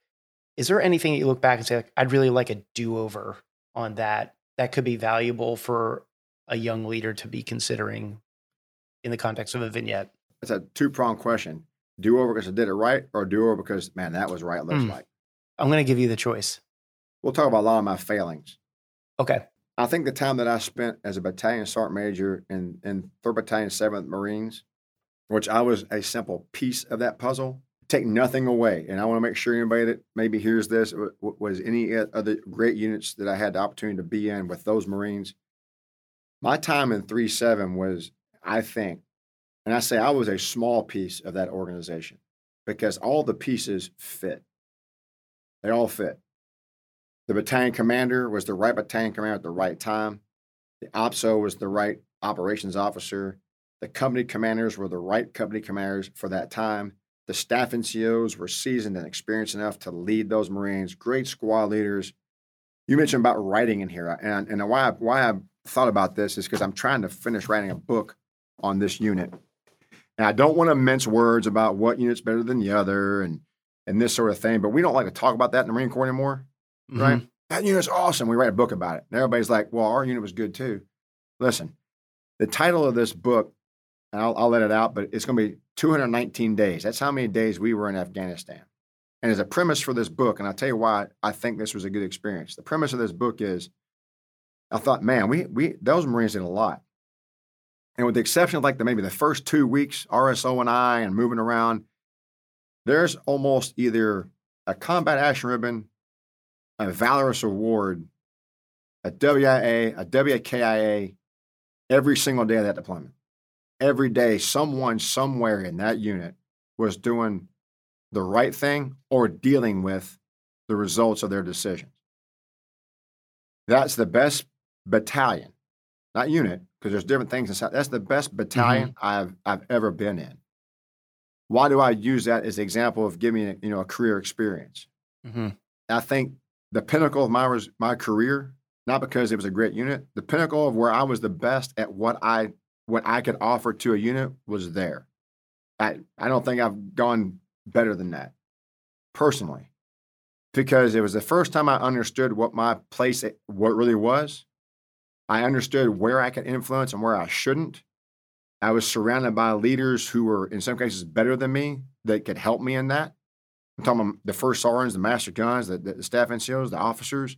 is there anything that you look back and say, like, I'd really like a do over on that? That could be valuable for a young leader to be considering in the context of a vignette. It's a two pronged question. Do over because I did it right, or do over because man, that was right. Looks Mm. like. I'm going to give you the choice. We'll talk about a lot of my failings. Okay. I think the time that I spent as a battalion sergeant major in in Third Battalion, Seventh Marines, which I was a simple piece of that puzzle, take nothing away. And I want to make sure anybody that maybe hears this was any other great units that I had the opportunity to be in with those Marines. My time in three seven was, I think, and I say I was a small piece of that organization because all the pieces fit. They all fit. The battalion commander was the right battalion commander at the right time. The OPSO was the right operations officer. The company commanders were the right company commanders for that time. The staff NCOs were seasoned and experienced enough to lead those Marines, great squad leaders. You mentioned about writing in here, and, and why, I, why I thought about this is because I'm trying to finish writing a book on this unit. And I don't want to mince words about what unit's better than the other and, and this sort of thing, but we don't like to talk about that in the Marine Corps anymore right? Mhm. That unit's awesome. We write a book about it. And everybody's like, well, our unit was good too. Listen, the title of this book, and I'll, I'll let it out, but it's going to be 219 days. That's how many days we were in Afghanistan. And as a premise for this book, and I'll tell you why I think this was a good experience. The premise of this book is I thought, man, we, we those Marines did a lot. And with the exception of like the maybe the first two weeks, RSO and I and moving around, there's almost either a combat action ribbon a Valorous Award, a WIA, a WKIA every single day of that deployment. Every day, someone somewhere in that unit was doing the right thing or dealing with the results of their decisions. That's the best battalion, not unit, because there's different things inside. That's the best battalion I've I've ever been in. Why do I use that as an example of giving you know, a career experience? Mhm. I think the pinnacle of my my career, not because it was a great unit, the pinnacle of where I was the best at what I what I could offer to a unit was there. I I don't think I've gone better than that personally, because it was the first time I understood what my place eh, what really was. I understood where I could influence and where I shouldn't. I was surrounded by leaders who were in some cases better than me that could help me in that. I'm talking about the first sergeants, the master guns, the, the staff NCOs, the officers.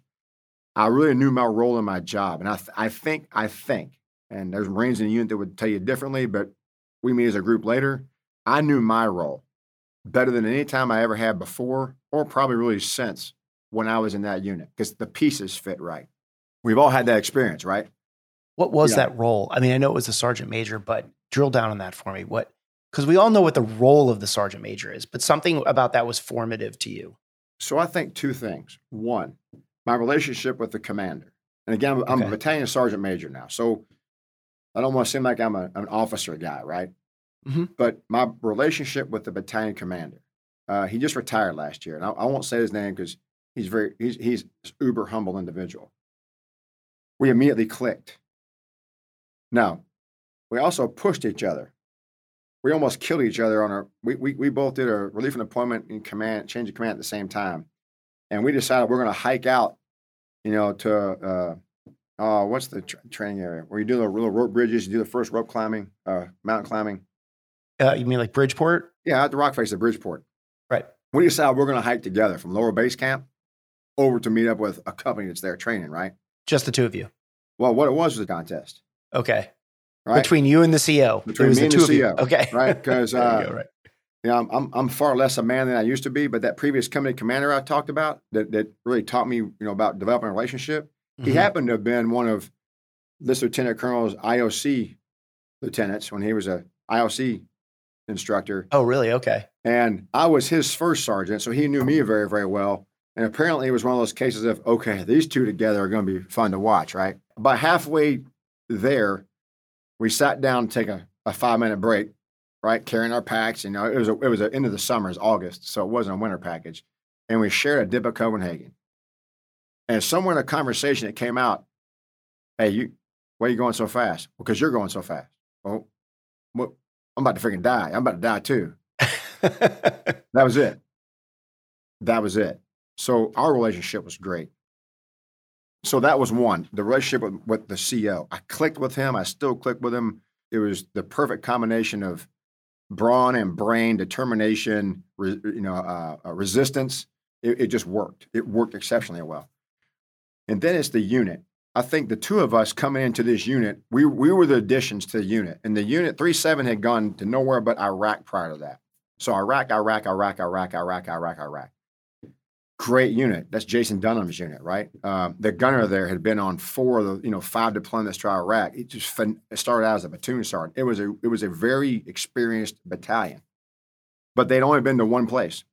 I really knew my role in my job, and I, th- I think, I think, and there's Marines in the unit that would tell you differently, but we meet as a group later. I knew my role better than any time I ever had before, or probably really since when I was in that unit, because the pieces fit right. We've all had that experience, right? What was Yeah. that role? I mean, I know it was a sergeant major, but drill down on that for me. What? Because we all know what the role of the sergeant major is, but something about that was formative to you. So I think two things. One, my relationship with the commander. And again, I'm, I'm Okay. a battalion sergeant major now. So I don't want to seem like I'm a, an officer guy, right? Mhm. But my relationship with the battalion commander, uh, he just retired last year. And I, I won't say his name because He's very he's he's uber humble individual. We immediately clicked. Now, we also pushed each other. We almost killed each other on our we we, we both did a relief and deployment and command change of command at the same time. And we decided we're going to hike out, you know, to uh, uh, what's the tra- training area where you do the little rope bridges, you do the first rope climbing, uh, mountain climbing. Uh, you mean like Bridgeport? Yeah, at the rock face at Bridgeport. Right. We decided we're going to hike together from lower base camp over to meet up with a company that's there training, right? Just the two of you. Well, what it was was a contest, Okay. right? Between you and the CEO. Between me and the two of you. Okay. right? Because uh, go, right. you know, I'm, I'm I'm far less a man than I used to be. But that previous company commander I talked about that that really taught me, you know, about developing a relationship. He Mhm. happened to have been one of this lieutenant colonel's IOC lieutenants when he was a IOC instructor. Oh, really? Okay. And I was his first sergeant, so he knew me very, very well. And apparently, it was one of those cases of, okay, these two together are going to be fun to watch, right? About halfway there, we sat down to take a, a five minute break, right? Carrying our packs. You know, it was a, it was the end of the summer, it's August, so it wasn't a winter package. And we shared a dip of Copenhagen. And somewhere in a conversation, it came out, hey, you, why are you going so fast? Because you're going so fast. Well, I'm about to freaking die. I'm about to die too. That was it. That was it. So our relationship was great. So that was one, the relationship with, with the CEO. I clicked with him. I still click with him. It was the perfect combination of brawn and brain, determination, re, you know, uh, uh, resistance. It, it just worked. It worked exceptionally well. And then it's the unit. I think the two of us coming into this unit, we we were the additions to the unit, and the unit three seven had gone to nowhere but Iraq prior to that. So Iraq, Iraq, Iraq, Iraq, Iraq, Iraq, Iraq. Great unit. That's Jason Dunham's unit, right? Um, the gunner there had been on four of the, you know, five deployments to Iraq. It just fin- it started out as a platoon sergeant. It was a it was a very experienced battalion, but they'd only been to one place.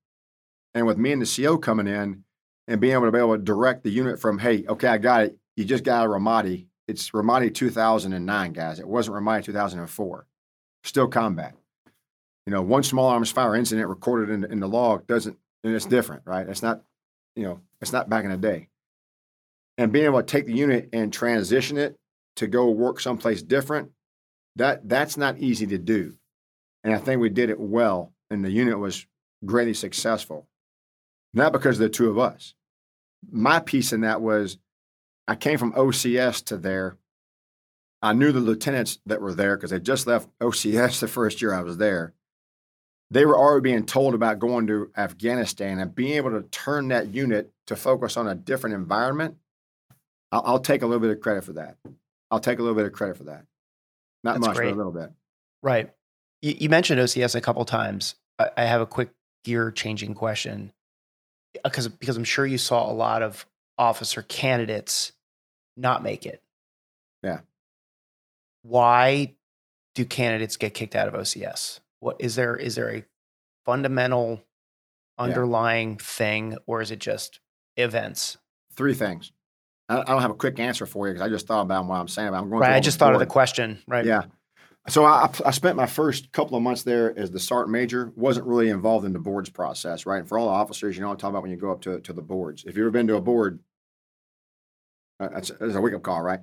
And with me and the CO coming in and being able to be able to direct the unit from, hey, okay, I got it. You just got a Ramadi. It's Ramadi 2009, guys. It wasn't Ramadi 2004. Still combat you know, one small arms fire incident recorded in, in the log doesn't, and it's different, right? It's not, you know, it's not back in the day. And being able to take the unit and transition it to go work someplace different, that that's not easy to do. And I think we did it well, and the unit was greatly successful. Not because of the two of us. My piece in that was I came from OCS to there. I knew the lieutenants that were there because they just left OCS the first year I was there they were already being told about going to Afghanistan and being able to turn that unit to focus on a different environment. I'll, I'll, take a little bit of credit for that. I'll take a little bit of credit for that. Not That's much, great. but a little bit. Right. You, you mentioned OCS a couple times. I, I have a quick gear changing question Uh, because because I'm sure you saw a lot of officer candidates not make it. Yeah. Why do candidates get kicked out of OCS? What is there is there a fundamental underlying thing or is it just events? Three things. I, I don't have a quick answer for you because I just thought about what I'm saying. But I'm going. Right. I just thought of the question. Right. Yeah. So I, I spent my first couple of months there as the sergeant major. wasn't really involved in the boards process, right? And for all the officers, you know, I'm talking about when you go up to to the boards. If you've ever been to a board, uh, that's, that's a wake up call, right?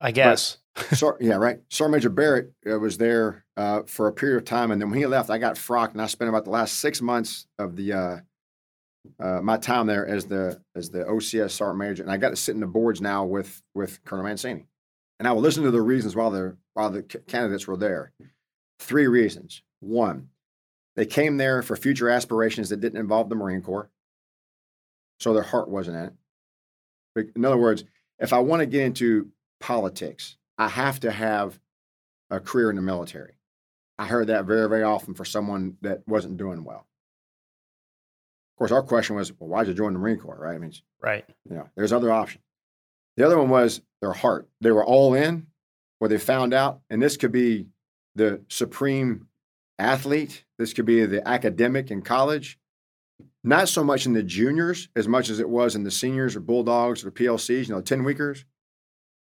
I guess. Yeah, right. Sergeant Major Barrett uh, was there uh, for a period of time, and then when he left, I got frocked, and I spent about the last six months of the uh, uh, my time there as the as the OCS Sergeant Major, and I got to sit in the boards now with with Colonel Mancini, and I will listen to the reasons while the while the candidates were there. Three reasons. One, they came there for future aspirations that didn't involve the Marine Corps, so their heart wasn't in it. But In other words, if I want to get into politics, I have to have a career in the military. I heard that very, very often for someone that wasn't doing well. Of course, our question was, well, why'd you join the Marine Corps, right? I mean, Right. you know, there's other options. The other one was their heart. They were all in, where they found out, and this could be the supreme athlete. This could be the academic in college. Not so much in the juniors as much as it was in the seniors or bulldogs or PLCs, you know, 10 weekers.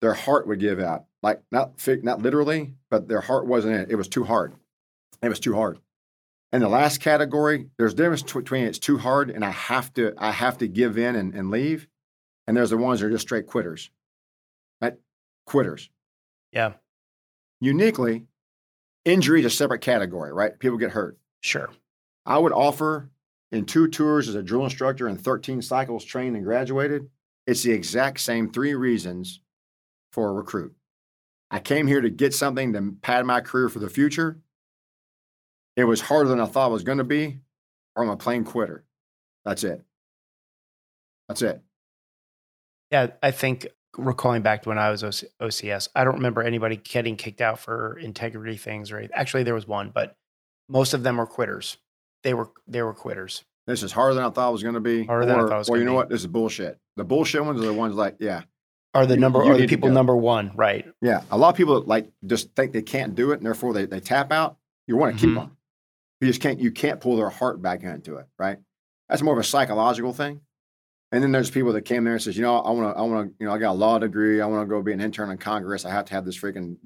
Their heart would give out. Like not not literally, but their heart wasn't in it. It was too hard. It was too hard. And the last category, there's difference between it's too hard and I have to I have to give in and, and leave. And there's the ones that are just straight quitters. Right? Quitters. Yeah. Uniquely, injury is a separate category, right? People get hurt. Sure. I would offer in two tours as a drill instructor and 13 cycles trained and graduated, it's the exact same three reasons for a recruit. I came here to get something to pad my career for the future. It was harder than I thought it was going to be, or I'm a plain quitter. That's it. That's it. Yeah, I think recalling back to when I was OCS, I don't remember anybody getting kicked out for integrity things or anything. Actually, there was one, but most of them were quitters. They were they were quitters. This is harder than I thought it was going to be. Harder or, than I thought it was. Or you know be. what? This is bullshit. The bullshit ones are the ones like, yeah, are the number you, you are the people number one, right? Yeah, a lot of people like just think they can't do it, and therefore they, they tap out. You want to mm-hmm. keep them. You just can't you can't pull their heart back into it, right? That's more of a psychological thing. And then there's people that came there and says, you know, I want to, I want to, you know, I got a law degree. I want to go be an intern in Congress. I have to have this freaking.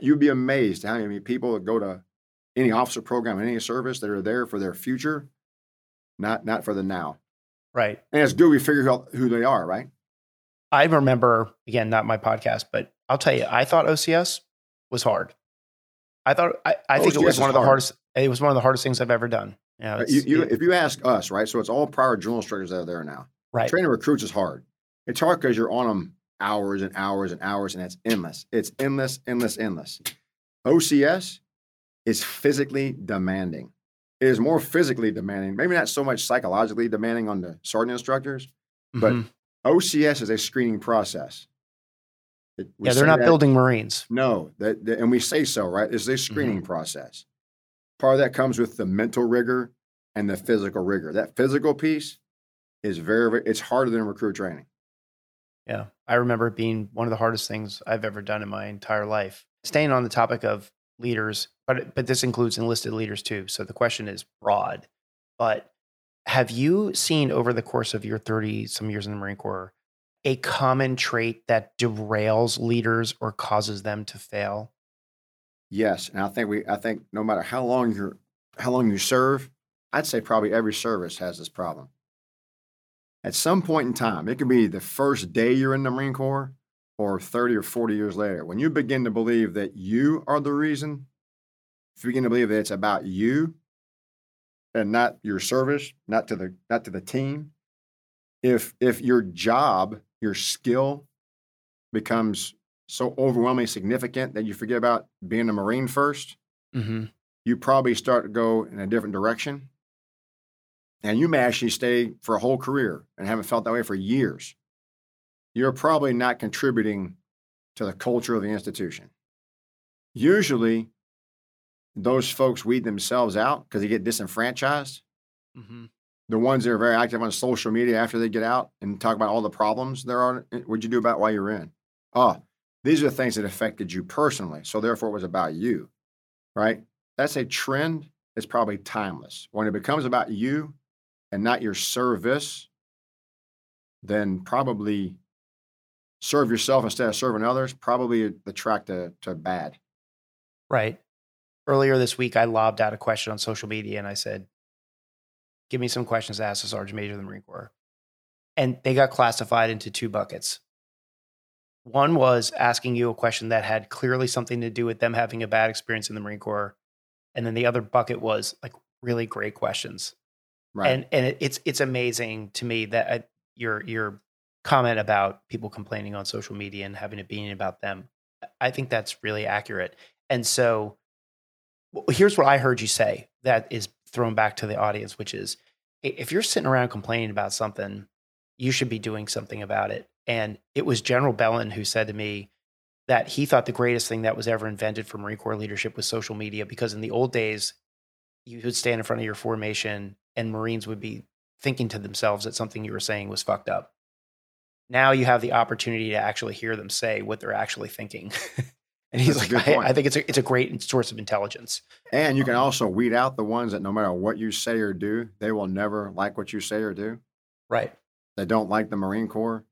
you'd be amazed how many people that go to any officer program, any service that are there for their future, not not for the now. Right. And it's good we figure out who they are, right? I remember again, not my podcast, but I'll tell you, I thought OCS was hard. I thought I, I think it was one of the hard. hardest. It was one of the hardest things I've ever done. Yeah, you, you, if you ask us, right? So it's all prior drill instructors that are there now. Right. Training recruits is hard. It's hard because you're on them hours and hours and hours, and it's endless. It's endless, endless, endless. OCS is physically demanding. It is more physically demanding, maybe not so much psychologically demanding on the sergeant instructors, but mm-hmm. OCS is a screening process. It, yeah, they're not that, building Marines. No, that, that, and we say so, right? It's a screening mm-hmm. process. Part of that comes with the mental rigor and the physical rigor. That physical piece is very, very it's harder than recruit training. Yeah, I remember it being one of the hardest things I've ever done in my entire life. Staying on the topic of leaders, but but this includes enlisted leaders too. So the question is broad. But have you seen over the course of your 30 some years in the Marine Corps a common trait that derails leaders or causes them to fail? Yes, and I think we I think no matter how long you're how long you serve, I'd say probably every service has this problem. At some point in time, it could be the first day you're in the Marine Corps or 30 or 40 years later, when you begin to believe that you are the reason, if you begin to believe that it's about you and not your service, not to the not to the team, if if your job, your skill becomes so overwhelmingly significant that you forget about being a Marine 1st mm-hmm. you probably start to go in a different direction. And you may actually stay for a whole career and haven't felt that way for years. You're probably not contributing to the culture of the institution. Usually, those folks weed themselves out because they get disenfranchised. Mm-hmm. The ones that are very active on social media after they get out and talk about all the problems there are, eh, what'd you do about while you're in? Oh, these are the things that affected you personally. So therefore, it was about you, right? That's a trend that's probably timeless. When it becomes about you and not your service, then probably serve yourself instead of serving others, probably the track to, to bad. Right. Earlier this week, I lobbed out a question on social media and I said, Give me some questions to ask the Sergeant Major of the Marine Corps. And they got classified into two buckets. One was asking you a question that had clearly something to do with them having a bad experience in the Marine Corps. And then the other bucket was like really great questions. Right. And and it, it's it's amazing to me that uh, your your comment about people complaining on social media and having it being about them. I think that's really accurate. And so here's what I heard you say that is thrown back to the audience, which is if you're sitting around complaining about something, you should be doing something about it. And it was General Bellin who said to me that he thought the greatest thing that was ever invented for Marine Corps leadership was social media, because in the old days, you would stand in front of your formation and Marines would be thinking to themselves that something you were saying was fucked up. Now you have the opportunity to actually hear them say what they're actually thinking. And he's That's like, I, I, think it's a it's a great source of intelligence. And you can um, also weed out the ones that no matter what you say or do, they will never like what you say or do. Right. They don't like the Marine Corps.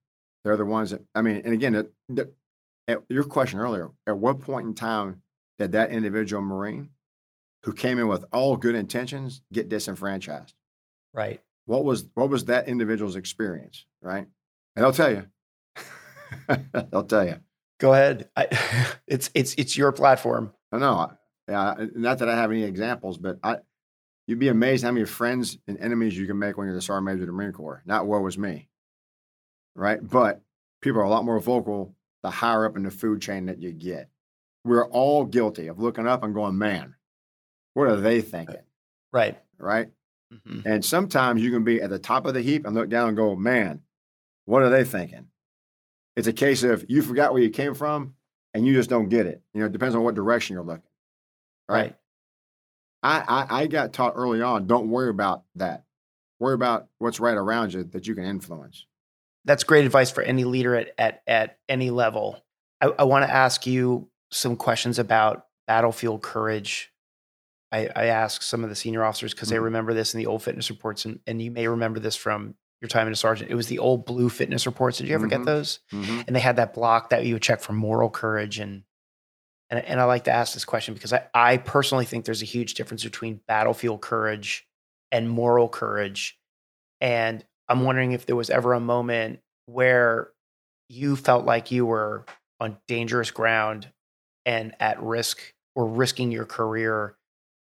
They're the ones that I mean. And again, it, your question earlier, at what point in time did that individual Marine who came in with all good intentions get disenfranchised. Right. What was what was that individual's experience, right? And I'll tell you. I'll tell you. Go ahead. I, it's it's it's your platform. I know. Yeah, not that I have any examples, but I you'd be amazed how many friends and enemies you can make when you're the sergeant major of the Marine Corps. Not woe was me. Right? But people are a lot more vocal the higher up in the food chain that you get. We're all guilty of looking up and going, man, what are they thinking? Right. Right. Mm-hmm. And sometimes you can be at the top of the heap and look down and go, man, what are they thinking? It's a case of you forgot where you came from and you just don't get it. You know, it depends on what direction you're looking. Right. right. I, I, I got taught early on, don't worry about that. Worry about what's right around you that you can influence. That's great advice for any leader at at, at any level. I, I want to ask you some questions about battlefield courage. I, I ask some of the senior officers because mm-hmm. they remember this in the old fitness reports, and, and you may remember this from your time in a sergeant. It was the old blue fitness reports. Did you ever mm-hmm. get those? Mm-hmm. And they had that block that you would check for moral courage and and, and I like to ask this question because I, I personally think there's a huge difference between battlefield courage and moral courage. And I'm wondering if there was ever a moment where you felt like you were on dangerous ground and at risk or risking your career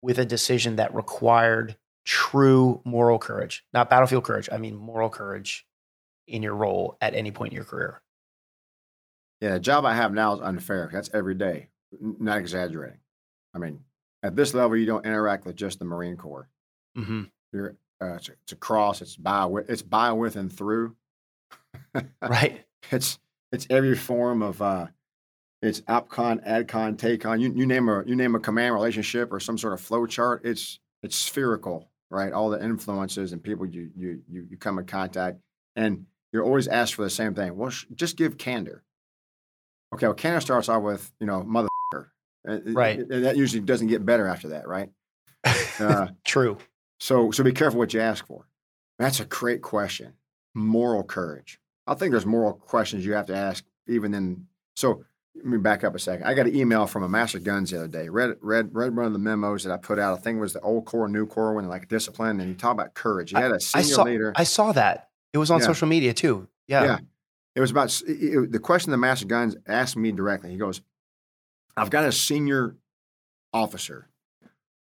with a decision that required true moral courage, not battlefield courage. I mean, moral courage in your role at any point in your career. Yeah, the job I have now is unfair. That's every day not exaggerating. I mean, at this level, you don't interact with just the Marine Corps. Mm-hmm. You're uh, it's, a, it's, a, cross. It's by it's by with and through. right. It's it's every form of uh, it's OPCON, ADCON, TACON. You you name a you name a command relationship or some sort of flow chart. It's it's spherical, right? All the influences and people you you you, you come in contact, and you're always asked for the same thing. Well, sh- just give candor. Okay, well, candor starts off with you know mother uh, right. that usually doesn't get better after that, right? Uh, True. So, so be careful what you ask for. That's a great question. Moral courage. I think there's moral questions you have to ask, even in. So, let me back up a second. I got an email from a master guns the other day. Read, read, read one of the memos that I put out. I think it was the old Corps, new Corps, when like discipline, and he talked about courage. He had a senior I saw, leader. I saw that. It was on yeah. social media too. Yeah. Yeah. It was about it, the question the master guns asked me directly. He goes, I've got a senior officer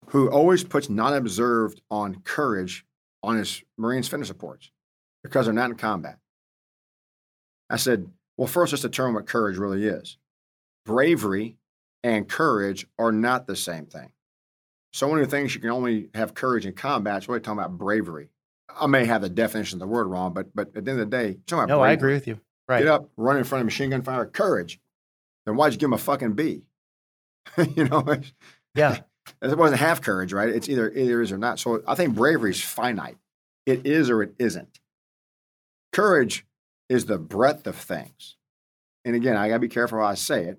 who always puts not observed on courage on his Marines fitness reports because they're not in combat. I said, well, first let's determine what courage really is. Bravery and courage are not the same thing. So one of the things you can only have courage in combat is really talking about bravery. I may have the definition of the word wrong, but but at the end of the day, talking about no, bravery. I agree with you. Right. Get up, run in front of machine gun fire, courage. Then why'd you give him a fucking B? you know, yeah, it wasn't half courage, right? It's either either is or not. So I think bravery is finite. It is or it isn't. Courage is the breadth of things. And again, I gotta be careful how I say it.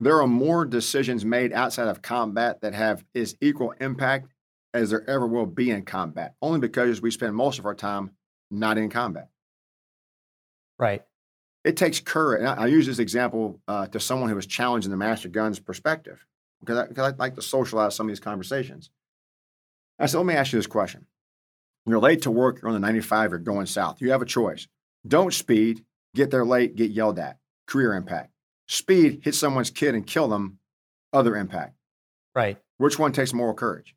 There are more decisions made outside of combat that have as equal impact as there ever will be in combat, only because we spend most of our time not in combat. Right. It takes courage. I, I use this example uh, to someone who was challenging the master gun's perspective because I, because I like to socialize some of these conversations. I said, let me ask you this question. You're late to work, you're on the 95, you're going south. You have a choice. Don't speed, get there late, get yelled at. Career impact. Speed, hit someone's kid and kill them, other impact. Right. Which one takes moral courage?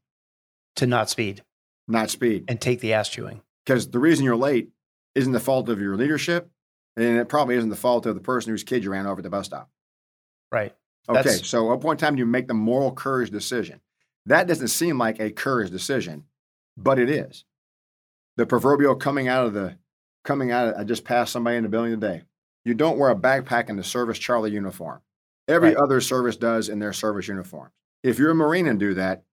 To not speed. Not speed. And take the ass chewing. Because the reason you're late isn't the fault of your leadership, and it probably isn't the fault of the person whose kid you ran over at the bus stop. Right. Okay, That's... so at point in time, you make the moral courage decision. That doesn't seem like a courage decision, but it is. The proverbial coming out of the coming out. Of, I just passed somebody in the building today. You don't wear a backpack in the service Charlie uniform. Every right. other service does in their service uniform. If you're a Marine and do that,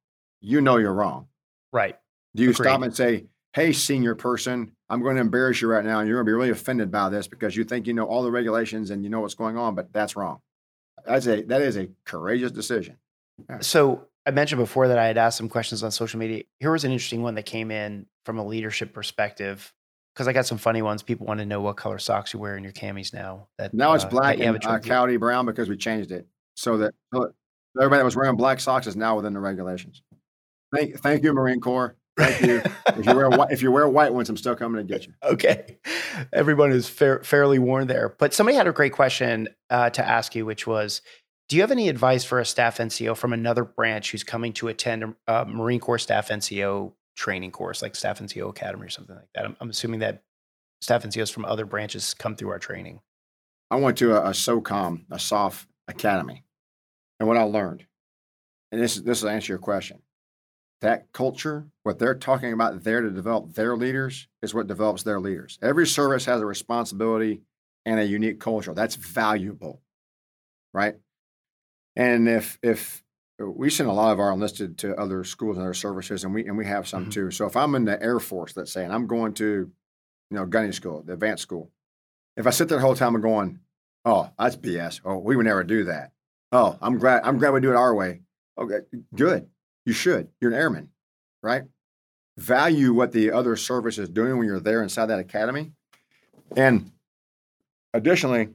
you know you're wrong. Right. Do you Agreed. stop and say, "Hey, senior person, I'm going to embarrass you right now, and you're going to be really offended by this because you think you know all the regulations and you know what's going on, but that's wrong." That's a that is a courageous decision. Yeah. So I mentioned before that I had asked some questions on social media. Here was an interesting one that came in from a leadership perspective because I got some funny ones. People want to know what color socks you wear in your camis now. That now it's uh, black and uh, cloudy brown because we changed it so that, everybody that was wearing black socks is now within the regulations. Thank, thank you, Marine Corps. Thank you. if you wear white, if you wear white ones, I'm still coming to get you. Okay, everyone is fair, fairly warned there. But somebody had a great question uh, to ask you, which was, do you have any advice for a staff NCO from another branch who's coming to attend a, a Marine Corps staff NCO training course, like Staff and NCO Academy or something like that? I'm, I'm, assuming that staff and NCOs from other branches come through our training. I went to a, a SOCOM, a SOF Academy, and what I learned, and this is this will answer your question that culture, what they're talking about there to develop their leaders, is what develops their leaders. Every service has a responsibility and a unique culture. That's valuable, right? And if if we send a lot of our enlisted to other schools and other services, and we and we have some mm-hmm. too. So if I'm in the Air Force, let's say, and I'm going to, you know, gunning school, the advanced school, if I sit there the whole time and going, "Oh, that's BS," "Oh, we would never do that," "Oh, I'm glad I'm glad we do it our way," okay, good. You should. You're an airman, right? Value what the other service is doing when you're there inside that academy. And additionally,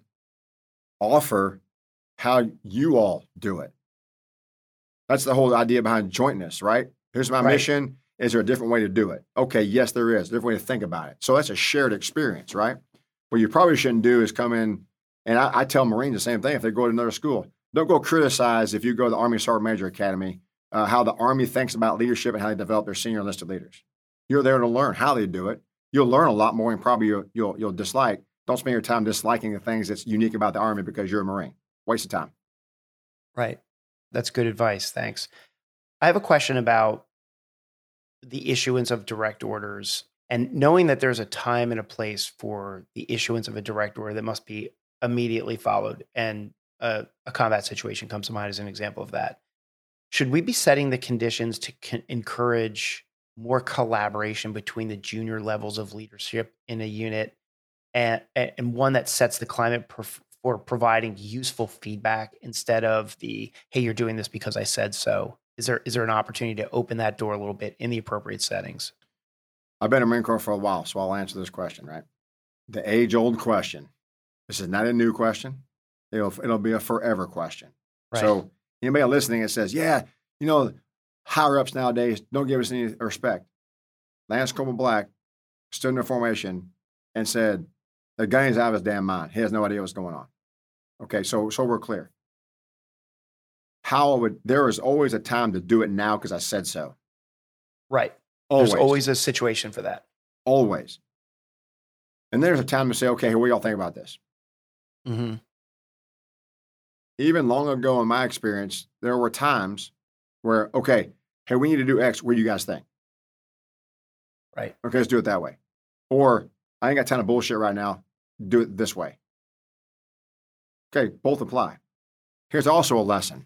offer how you all do it. That's the whole idea behind jointness, right? Here's my right. mission. Is there a different way to do it? Okay, yes, there is. A different way to think about it. So that's a shared experience, right? What you probably shouldn't do is come in, and I, I tell Marines the same thing if they go to another school. Don't go criticize if you go to the Army Sergeant Major Academy uh, how the Army thinks about leadership and how they develop their senior enlisted leaders. You're there to learn how they do it. You'll learn a lot more and probably you'll, you'll, you'll dislike. Don't spend your time disliking the things that's unique about the Army because you're a Marine. Waste of time. Right. That's good advice. Thanks. I have a question about the issuance of direct orders and knowing that there's a time and a place for the issuance of a direct order that must be immediately followed. And a, a combat situation comes to mind as an example of that should we be setting the conditions to con- encourage more collaboration between the junior levels of leadership in a unit and, and one that sets the climate for providing useful feedback instead of the hey you're doing this because i said so is there is there an opportunity to open that door a little bit in the appropriate settings i've been a marine corps for a while so i'll answer this question right the age old question this is not a new question it'll, it'll be a forever question right. so Anybody listening that says, yeah, you know, higher ups nowadays don't give us any respect. Lance Corporal Black stood in the formation and said, the gunny's out of his damn mind. He has no idea what's going on. Okay, so so we're clear. How would there is always a time to do it now because I said so. Right. Always. There's always a situation for that. Always. And there's a time to say, okay, what do y'all think about this? Mm-hmm even long ago in my experience, there were times where, okay, hey, we need to do X. What do you guys think? Right. Okay, let's do it that way. Or I ain't got time of bullshit right now. Do it this way. Okay, both apply. Here's also a lesson.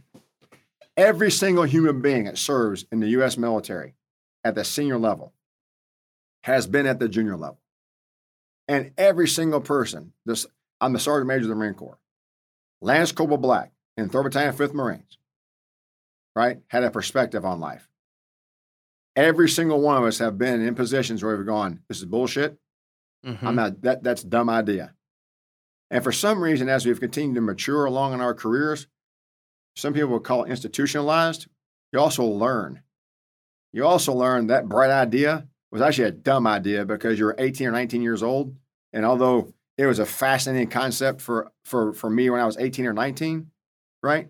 Every single human being that serves in the US military at the senior level has been at the junior level. And every single person, this I'm the Sergeant Major of the Marine Corps. Lance Corporal Black in 3rd Battalion, 5th Marines, right, had a perspective on life. Every single one of us have been in positions where we've gone, this is bullshit. Mm-hmm. I'm not, that, that's a dumb idea. And for some reason, as we've continued to mature along in our careers, some people would call it institutionalized. You also learn. You also learn that bright idea was actually a dumb idea because you're 18 or 19 years old. And although it was a fascinating concept for for for me when I was 18 or 19, right?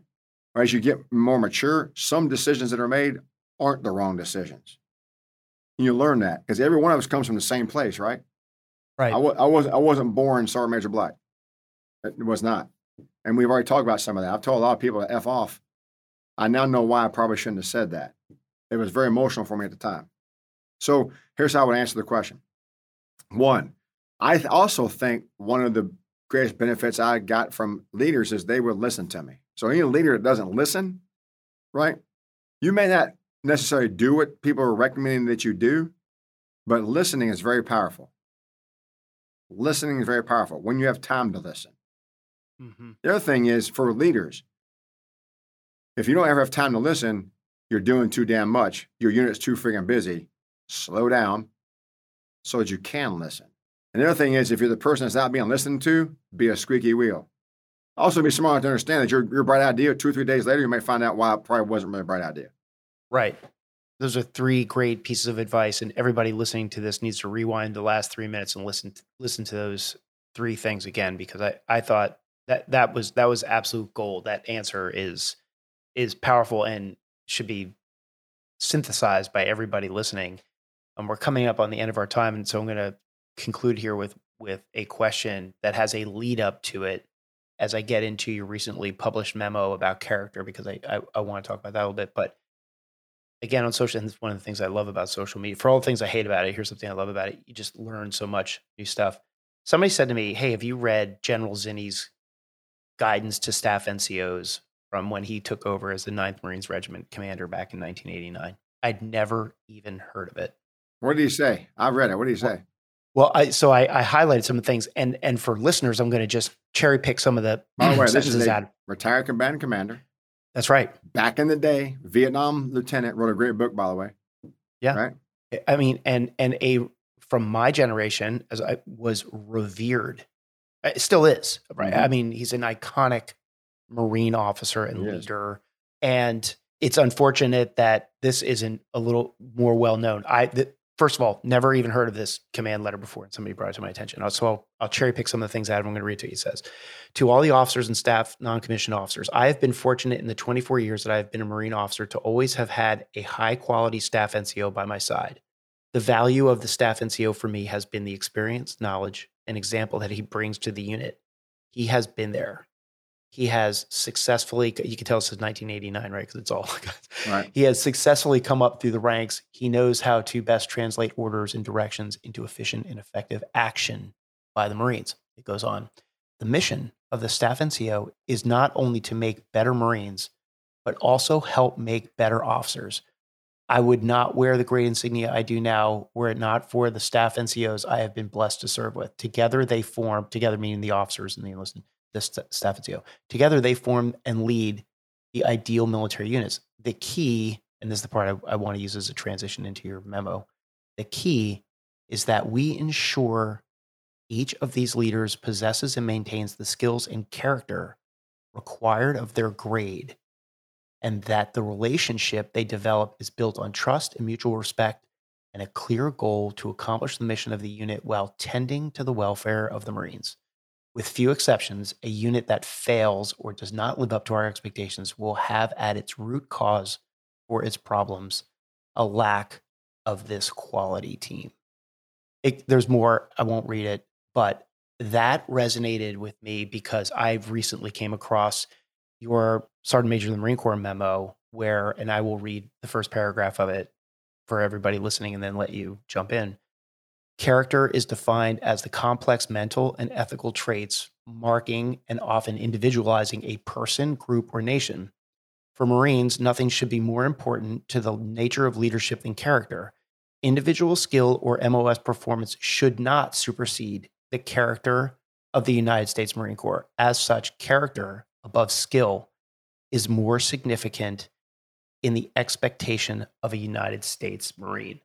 Or as you get more mature, some decisions that are made aren't the wrong decisions. And you learn that because every one of us comes from the same place, right? Right. I, w- I wasn't I wasn't born Sergeant Major Black. It was not. And we've already talked about some of that. I've told a lot of people to F off. I now know why I probably shouldn't have said that. It was very emotional for me at the time. So here's how I would answer the question. One, I also think one of the greatest benefits I got from leaders is they would listen to me. So any leader that doesn't listen, right? You may not necessarily do what people are recommending that you do, but listening is very powerful. Listening is very powerful when you have time to listen. Mm-hmm. The other thing is for leaders, if you don't ever have time to listen, you're doing too damn much. Your unit's too freaking busy. Slow down so that you can listen. And the other thing is, if you're the person that's not being listened to, be a squeaky wheel. Also, be smart to understand that your, your bright idea, two or three days later, you may find out why it probably wasn't really a bright idea. Right. those are three great pieces of advice, and everybody listening to this needs to rewind the last three minutes and listen to, listen to those three things again because I I thought that that was that was absolute gold. That answer is is powerful and should be synthesized by everybody listening. And we're coming up on the end of our time, and so I'm going to conclude here with with a question that has a lead up to it as I get into your recently published memo about character because I I, I want to talk about that a little bit, but again on social and one of the things i love about social media for all the things i hate about it here's something i love about it you just learn so much new stuff somebody said to me hey have you read general zinni's guidance to staff ncos from when he took over as the 9th marines regiment commander back in 1989 i'd never even heard of it what did he say I've read it what did he say well, I so I, I highlighted some of the things, and and for listeners, I'm going to just cherry pick some of the By the way, this is a retired combatant commander. That's right. Back in the day, Vietnam lieutenant wrote a great book, by the way. Yeah. Right. I mean, and and a from my generation, as I was revered, it still is. Right. Mm-hmm. I mean, he's an iconic Marine officer and he leader, is. and it's unfortunate that this isn't a little more well known. I the, first of all, never even heard of this command letter before, and somebody brought it to my attention. So I'll, I'll cherry pick some of the things out. I'm going to read to you. It says, "To all the officers and staff, non-commissioned officers, I have been fortunate in the 24 years that I have been a Marine officer to always have had a high-quality staff NCO by my side. The value of the staff NCO for me has been the experience, knowledge, and example that he brings to the unit. He has been there. He has successfully you can tell since 1989 right? Because it's all right. he has successfully come up through the ranks. He knows how to best translate orders and directions into efficient and effective action by the marines. It goes on. The mission of the staff nco is not only to make better marines but also help make better officers i would not wear the great insignia i do now were it not for the staff ncos i have been blessed to serve with together they form together meaning the officers and the enlisted the staff NCO. Together, they form and lead the ideal military units. The key, and this is the part I, I want to use as a transition into your memo, the key is that we ensure each of these leaders possesses and maintains the skills and character required of their grade, and that the relationship they develop is built on trust and mutual respect and a clear goal to accomplish the mission of the unit while tending to the welfare of the Marines. With few exceptions, a unit that fails or does not live up to our expectations will have at its root cause for its problems a lack of this quality team. It, there's more, I won't read it, but that resonated with me because I've recently came across your Sergeant Major of the Marine Corps memo where, and I will read the first paragraph of it for everybody listening and then let you jump in Character is defined as the complex mental and ethical traits marking and often individualizing a person, group, or nation. For Marines, nothing should be more important to the nature of leadership than character. Individual skill or MOS performance should not supersede the character of the United States Marine Corps. As such, character above skill is more significant in the expectation of a United States Marine.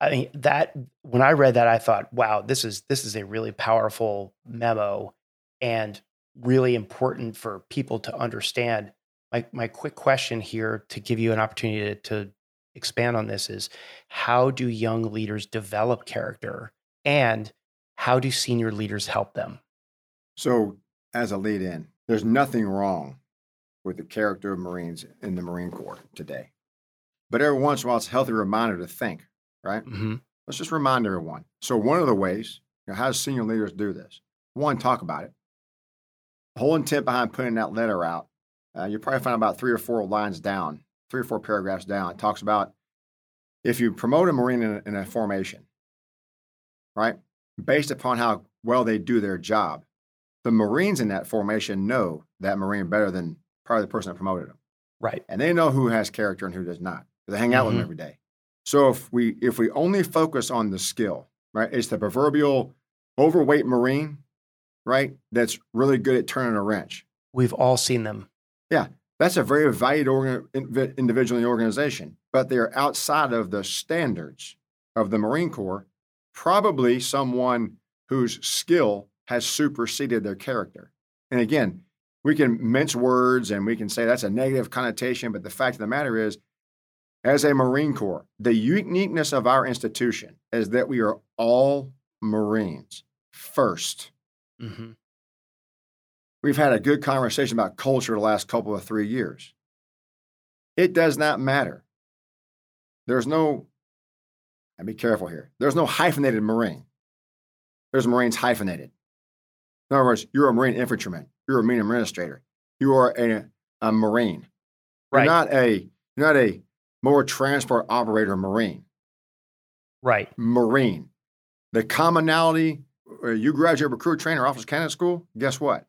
I mean that when I read that, I thought, wow, this is this is a really powerful memo and really important for people to understand. My my quick question here to give you an opportunity to, to expand on this is how do young leaders develop character and how do senior leaders help them? So, as a lead in, there's nothing wrong with the character of Marines in the Marine Corps today. But every once in a while, it's a healthy reminder to think right? Mm-hmm. Let's just remind everyone. So, one of the ways, you know, how do senior leaders do this? One, talk about it. The whole intent behind putting that letter out, uh, you probably find about three or four lines down, three or four paragraphs down. It talks about if you promote a Marine in a, in a formation, right, based upon how well they do their job, the Marines in that formation know that Marine better than probably the person that promoted them. Right. And they know who has character and who does not. They hang out mm-hmm. with them every day. So if we if we only focus on the skill, right? It's the proverbial overweight Marine, right? That's really good at turning a wrench. We've all seen them. Yeah, that's a very valued organ, individual in the organization, but they're outside of the standards of the Marine Corps. Probably someone whose skill has superseded their character. And again, we can mince words and we can say that's a negative connotation, but the fact of the matter is as a Marine Corps, the uniqueness of our institution is that we are all Marines 1st mm-hmm. We've had a good conversation about culture the last couple of three years. It does not matter. There's no, and be careful here, there's no hyphenated Marine. There's Marines hyphenated. In other words, you're a Marine infantryman, you're a Marine administrator, you are a, a Marine. You're not a you're not a motor transport operator Marine. Right. Marine. The commonality, uh, you graduate recruit trainer officer candidate school, guess what?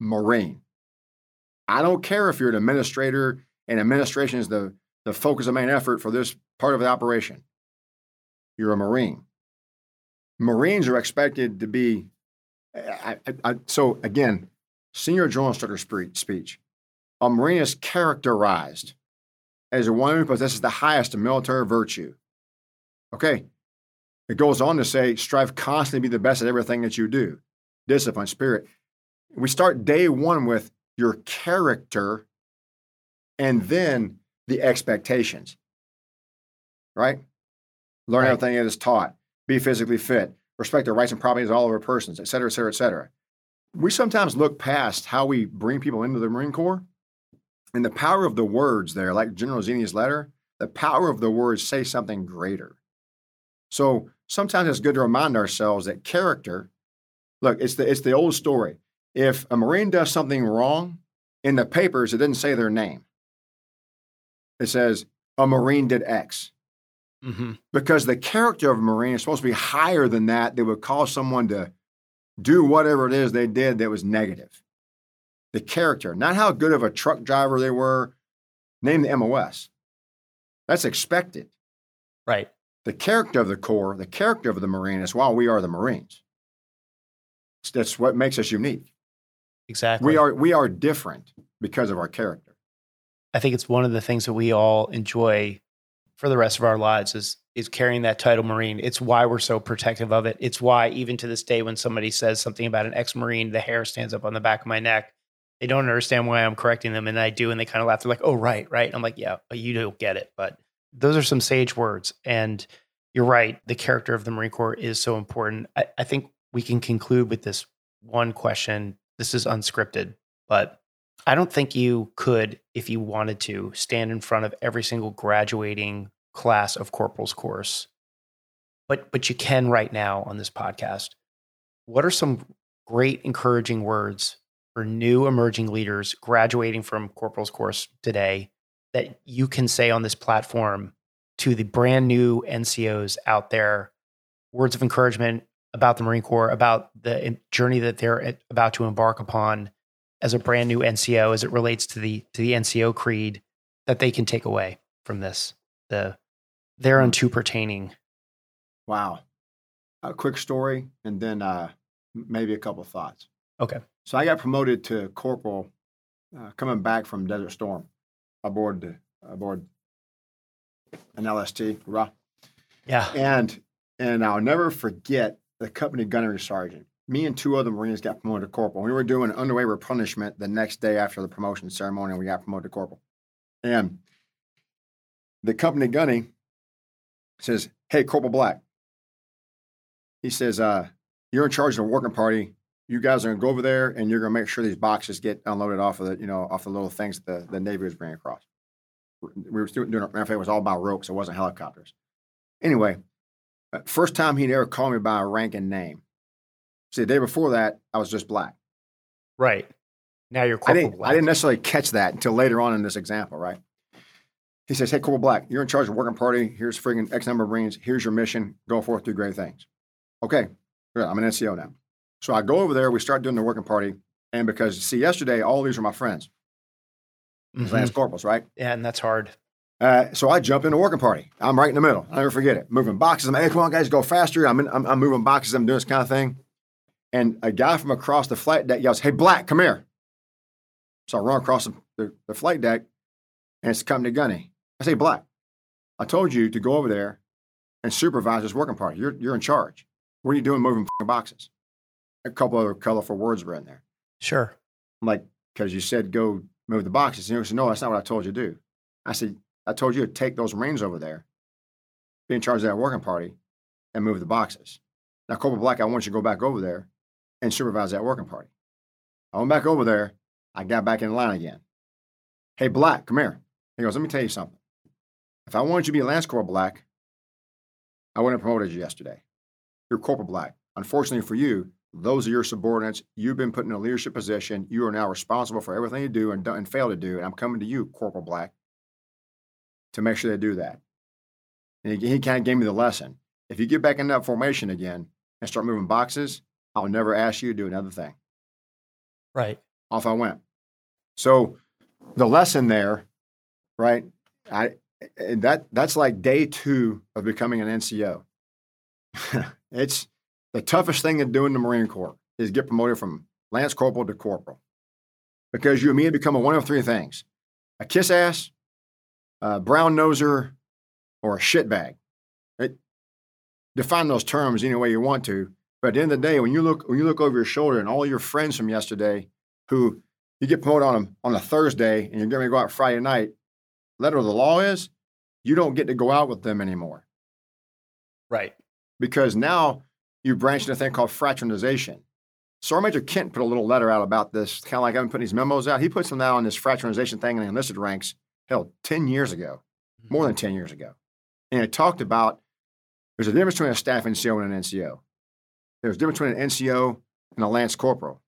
Marine. I don't care if you're an administrator and administration is the, the focus of main effort for this part of the operation. You're a Marine. Marines are expected to be, I, I, I, so again, senior drill instructor speech. Um, a Marine is characterized as a one who possesses the highest military virtue. Okay. It goes on to say, strive constantly to be the best at everything that you do. Discipline, spirit. We start day one with your character and then the expectations. Right? Learn right. everything that is taught. Be physically fit. Respect the rights and properties of all other persons, et cetera, et cetera, et cetera. We sometimes look past how we bring people into the Marine Corps and the power of the words there, like General Zinni's letter, the power of the words say something greater. So sometimes it's good to remind ourselves that character, look, it's the it's the old story. If a Marine does something wrong, in the papers, it doesn't say their name. It says a Marine did X. Mm-hmm. Because the character of a Marine is supposed to be higher than that, that would cause someone to do whatever it is they did that was negative the character, not how good of a truck driver they were. Name the MOS. That's expected. Right. The character of the Corps, the character of the Marine is why we are the Marines. That's what makes us unique. Exactly. We are we are different because of our character. I think it's one of the things that we all enjoy for the rest of our lives is is carrying that title Marine. It's why we're so protective of it. It's why even to this day when somebody says something about an ex-Marine, the hair stands up on the back of my neck they don't understand why I'm correcting them, and I do, and they kind of laugh. They're like, "Oh, right, right." I'm like, "Yeah, you don't get it." But those are some sage words, and you're right. The character of the Marine Corps is so important. I, I think we can conclude with this one question. This is unscripted, but I don't think you could, if you wanted to, stand in front of every single graduating class of corporal's course. But but you can right now on this podcast. What are some great encouraging words for new emerging leaders graduating from corporal's course today that you can say on this platform to the brand new NCOs out there words of encouragement about the Marine Corps, about the eh, journey that they're eh, about to embark upon as a brand new NCO as it relates to the to the NCO creed that they can take away from this the thereunto hmm. pertaining. Wow. A quick story and then uh, maybe a couple thoughts. Okay. So I got promoted to corporal uh, coming back from Desert Storm aboard the, aboard an LST. Hurrah. Yeah. And and I'll never forget the company gunnery sergeant. Me and two other Marines got promoted to corporal. We were doing underway replenishment the next day after the promotion ceremony, and we got promoted to corporal. And the company gunny says, Hey, Corporal Black. He says, uh, You're in charge of the working party you guys are gonna go over there and you're gonna make sure these boxes get unloaded off of the, you know, off the little things the, the Navy was bringing across. We were doing, matter of fact, it was all about ropes. It wasn't helicopters. Anyway, uh, first time he'd ever called me by a rank and name. See, the day before that, I was just black. Right. Now you're Corporal I didn't, Black. I didn't necessarily catch that until later on in this example, right? He says, Hey, Corporal Black, you're in charge of working party. Here's friggin' X number of Marines. Here's your mission. Go forth, do great things. Okay, I'm an NCO now. So I go over there, we start doing the working party. And because, see, yesterday, all these are my friends, mm-hmm. Lance Corporals, right? Yeah, and that's hard. Uh, so I jump in the working party. I'm right in the middle. I'll never forget it. Moving boxes. I'm like, hey, come on, guys, go faster. I'm, in, I'm, I'm moving boxes. I'm doing this kind of thing. And a guy from across the flight deck yells, hey, Black, come here. So I run across the, the, the flight deck, and it's company gunny. I say, Black, I told you to go over there and supervise this working party. You're, you're in charge. What are you doing moving boxes? a couple other colorful words were in there. Sure. I'm like, because you said go move the boxes. And he said, no, that's not what I told you to do. I said, I told you to take those Marines over there, be in charge of that working party, and move the boxes. Now, Corporal Black, I want you to go back over there and supervise that working party. I went back over there. I got back in line again. Hey, Black, come here. He goes, let me tell you something. If I wanted you to be a Lance Corporal Black, I wouldn't have promoted you yesterday. You're Corporal Black. Unfortunately for you, those are your subordinates. You've been put in a leadership position. You are now responsible for everything you do and, and fail to do. And I'm coming to you, Corporal Black, to make sure they do that. And he, he kind of gave me the lesson. If you get back in that formation again and start moving boxes, I'll never ask you to do another thing. Right. Off I went. So the lesson there, right? I eh, that that's like day two of becoming an NCO. it's the toughest thing to do in the Marine Corps is get promoted from Lance Corporal to Corporal. Because you immediately become a one of three things a kiss ass, a brown noser, or a shitbag. It, define those terms any way you want to. But at the end of the day, when you look when you look over your shoulder and all your friends from yesterday who you get promoted on them on a Thursday and you're going to go out Friday night, letter of the law is you don't get to go out with them anymore. Right. Because now you branched into a thing called fraternization. Sergeant Major Kent put a little letter out about this, kind of like I've been putting these memos out. He put some out on this fraternization thing in the enlisted ranks, hell, 10 years ago, more mm-hmm. than 10 years ago. And it talked about there's a difference between a staff NCO and an NCO. There's a difference between an NCO and a Lance Corporal.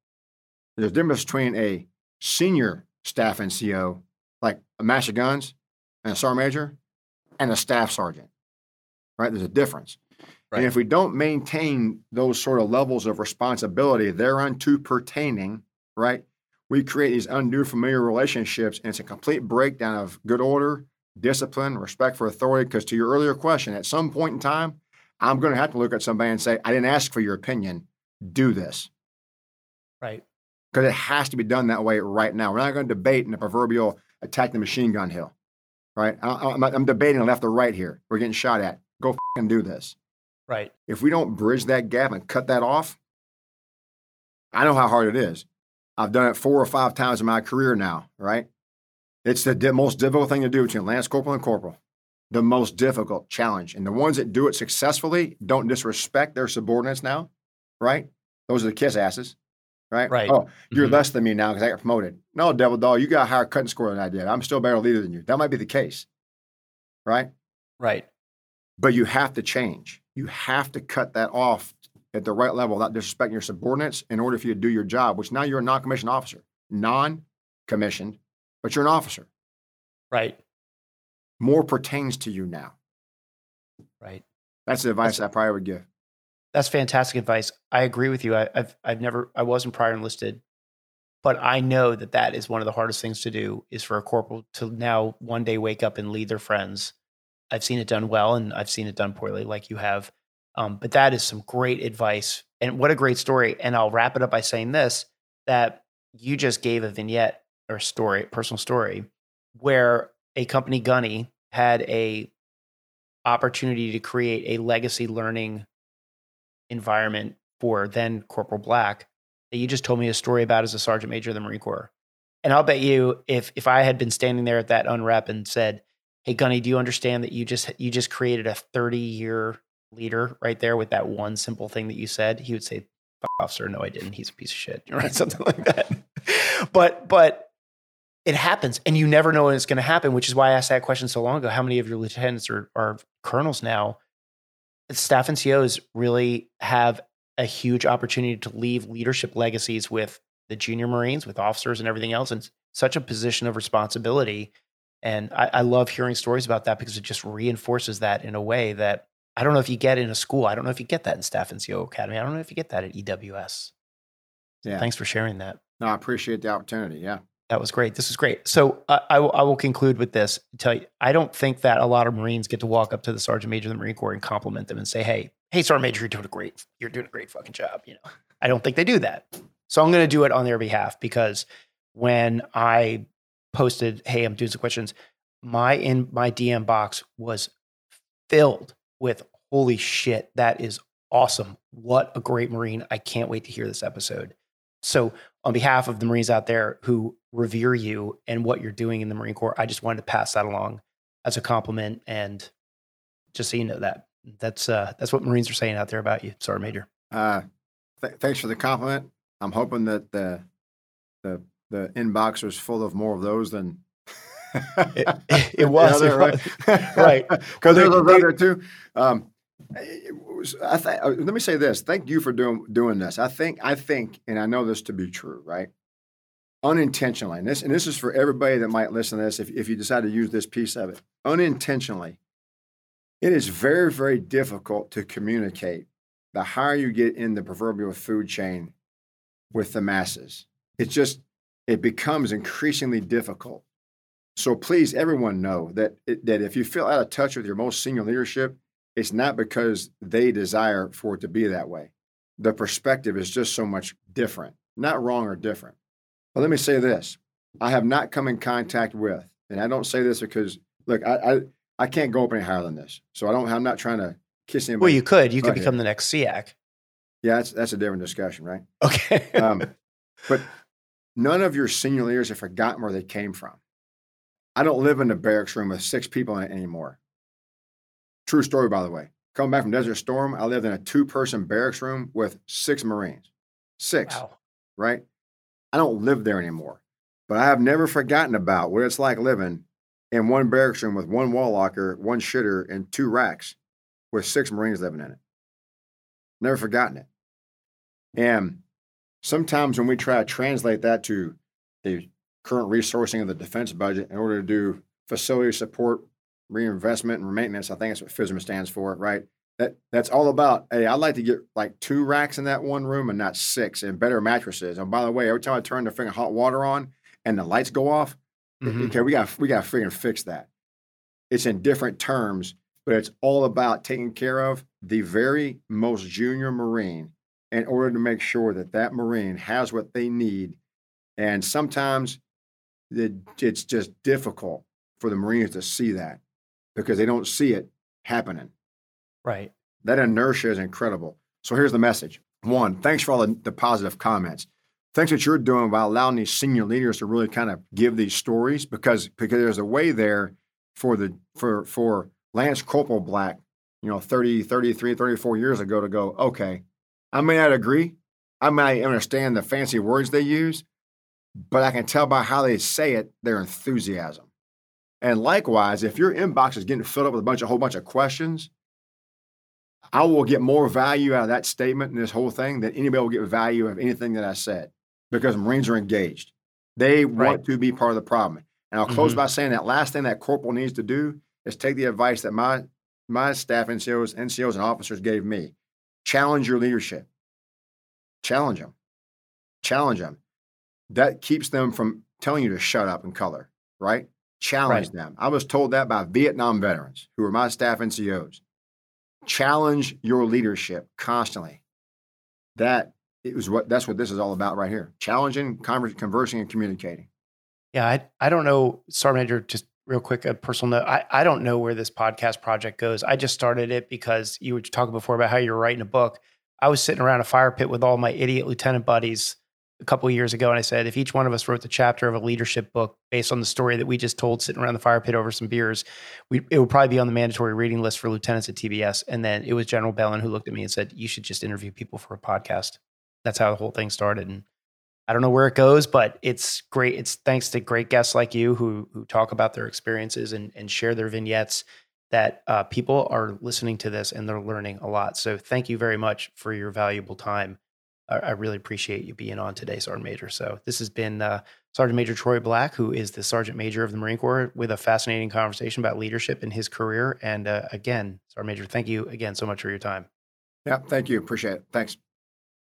There's a difference between a senior staff NCO, like a master guns and a sergeant major, and a staff sergeant. Right? There's a difference. Right. And if we don't maintain those sort of levels of responsibility thereunto pertaining, right, we create these undue familiar relationships, and it's a complete breakdown of good order, discipline, respect for authority. Because to your earlier question, at some point in time, I'm going to have to look at somebody and say, I didn't ask for your opinion. Do this. Right. Because it has to be done that way right now. We're not going to debate in the proverbial attack the machine gun hill. Right. I, am debating left or right here. We're getting shot at. Go and do this. Right. If we don't bridge that gap and cut that off, I know how hard it is. I've done it four or five times in my career now, right? It's the most difficult thing to do between Lance Corporal and Corporal. The most difficult challenge. And the ones that do it successfully don't disrespect their subordinates now, right? Those are the kiss asses, right? Right. Oh, you're mm-hmm. less than me now because I got promoted. No, devil dog, you got a higher cutting score than I did. I'm still a better leader than you. That might be the case, right? Right. But you have to change. You have to cut that off at the right level without disrespecting your subordinates in order for you to do your job, which now you're a non commissioned officer, non commissioned, but you're an officer. Right. More pertains to you now. Right. That's the advice that's, I probably would give. That's fantastic advice. I agree with you. I, have I've never I wasn't prior enlisted, but I know that that is one of the hardest things to do is for a corporal to now one day wake up and lead their friends I've seen it done well and I've seen it done poorly, like you have. Um, but that is some great advice. And what a great story. And I'll wrap it up by saying this that you just gave a vignette or story, personal story, where a company gunny had a opportunity to create a legacy learning environment for then Corporal Black that you just told me a story about as a sergeant major of the Marine Corps. And I'll bet you if if I had been standing there at that UNREP and said, hey gunny do you understand that you just you just created a 30 year leader right there with that one simple thing that you said? He would say officer no i didn't. He's a piece of shit. Right? Something like that. But but it happens and you never know when it's going to happen which is why i asked that question so long ago how many of your lieutenants are, are colonels now staff ncos really have a huge opportunity to leave leadership legacies with the junior marines with officers and everything else and such a position of responsibility and I, I love hearing stories about that because it just reinforces that in a way that I don't know if you get in a school. I don't know if you get that in Staff NCO Academy. I don't know if you get that at EWS. Yeah. Thanks for sharing that. No, I appreciate the opportunity. Yeah. That was great. This is great. So uh, I, I will conclude with this. Tell you, I don't think that a lot of Marines get to walk up to the Sergeant Major of the Marine Corps and compliment them and say, "Hey, hey, Sergeant Major, you're doing a great, you're doing a great fucking job." You know, I don't think they do that. So I'm going to do it on their behalf because when I posted, "Hey, I'm doing some questions," my in my DM box was filled with holy shit, that is awesome. What a great Marine. I can't wait to hear this episode. So, on behalf of the Marines out there who revere you and what you're doing in the Marine Corps, I just wanted to pass that along. as a compliment. And just so you know that that's uh, that's what Marines are saying out there about you, Sergeant Major. Uh, th- thanks for the compliment. I'm hoping that the the the inbox was full of more of those than it, it, was, other, right? right. Because there's a there too. Um, was, I th- uh, let me say this. Thank you for doing doing this. I think I think, and I know this to be true, right? Unintentionally, and this and this is for everybody that might listen to this. If if you decide to use this piece of it, unintentionally, it is very very difficult to communicate. The higher you get in the proverbial food chain with the masses, it's just it becomes increasingly difficult. So please, everyone know that it, that if you feel out of touch with your most senior leadership, it's not because they desire for it to be that way. The perspective is just so much different, not wrong or different. But let me say this I have not come in contact with, and I don't say this because, look, I, I, I can't go up any higher than this. So I don't, I'm not trying to kiss anybody. Well, you could. You could become the next SEAC. Yeah, that's, that's a different discussion, right? Okay. um, but none of your senior leaders have forgotten where they came from. I don't live in a barracks room with six people in it anymore. True story, by the way. Coming back from Desert Storm, I lived in a two person barracks room with six Marines. Six. Wow. Right? I don't live there anymore. But I have never forgotten about what it's like living in one barracks room with one wall locker, one shitter, and two racks with six Marines living in it. Never forgotten it. And sometimes when we try to translate that to the current resourcing of the defense budget in order to do facility support reinvestment and maintenance. I think that's what FSMA stands for, right? That that's all about. Hey, I'd like to get like two racks in that one room and not six, and better mattresses. And by the way, every time I turn the freaking hot water on and the lights go off, mm-hmm. okay, we got we got to freaking fix that. It's in different terms, but it's all about taking care of the very most junior Marine in order to make sure that that Marine has what they need. And sometimes it's just difficult for the Marines to see that because they don't see it happening. Right. That inertia is incredible. So here's the message. One, thanks for all the, the positive comments. Thanks what you're doing by allowing these senior leaders to really kind of give these stories because because there's a way there for the for for Lance Corporal Black, you know, 30, 33, 34 years ago to go, okay, I may not agree. I may understand the fancy words they use, but I can tell by how they say it, their enthusiasm. And likewise, if your inbox is getting filled up with a bunch, a whole bunch of questions, I will get more value out of that statement and this whole thing than anybody will get value of anything that I said because Marines are engaged. They want to be part of the problem. And I'll close mm-hmm. by saying that last thing that corporal needs to do is take the advice that my my staff NCOs, NCOs, and officers gave me. Challenge your leadership. Challenge them. Challenge them. That keeps them from telling you to shut up and color, right? Challenge right. them. I was told that by Vietnam veterans who were my staff NCOs. Challenge your leadership constantly. That it was what that's what this is all about right here. Challenging, conver- conversing, and communicating. Yeah, I I don't know, Sergeant Major. Just real quick, a personal note. I I don't know where this podcast project goes. I just started it because you were talking before about how you're writing a book. I was sitting around a fire pit with all my idiot lieutenant buddies a couple years ago, and I said, if each one of us wrote the chapter of a leadership book based on the story that we just told, sitting around the fire pit over some beers, we, it would probably be on the mandatory reading list for lieutenants at TBS. And then it was General Bellin who looked at me and said, "You should just interview people for a podcast." That's how the whole thing started, and I don't know where it goes, but it's great. It's thanks to great guests like you who who talk about their experiences and and share their vignettes that uh, people are listening to this and they're learning a lot. So thank you very much for your valuable time I, really appreciate you being on today, Sergeant Major. So this has been uh, Sergeant Major Troy Black, who is the Sergeant Major of the Marine Corps, with a fascinating conversation about leadership in his career. And uh, again, Sergeant Major, thank you again so much for your time. Yeah, thank you. Appreciate it. Thanks.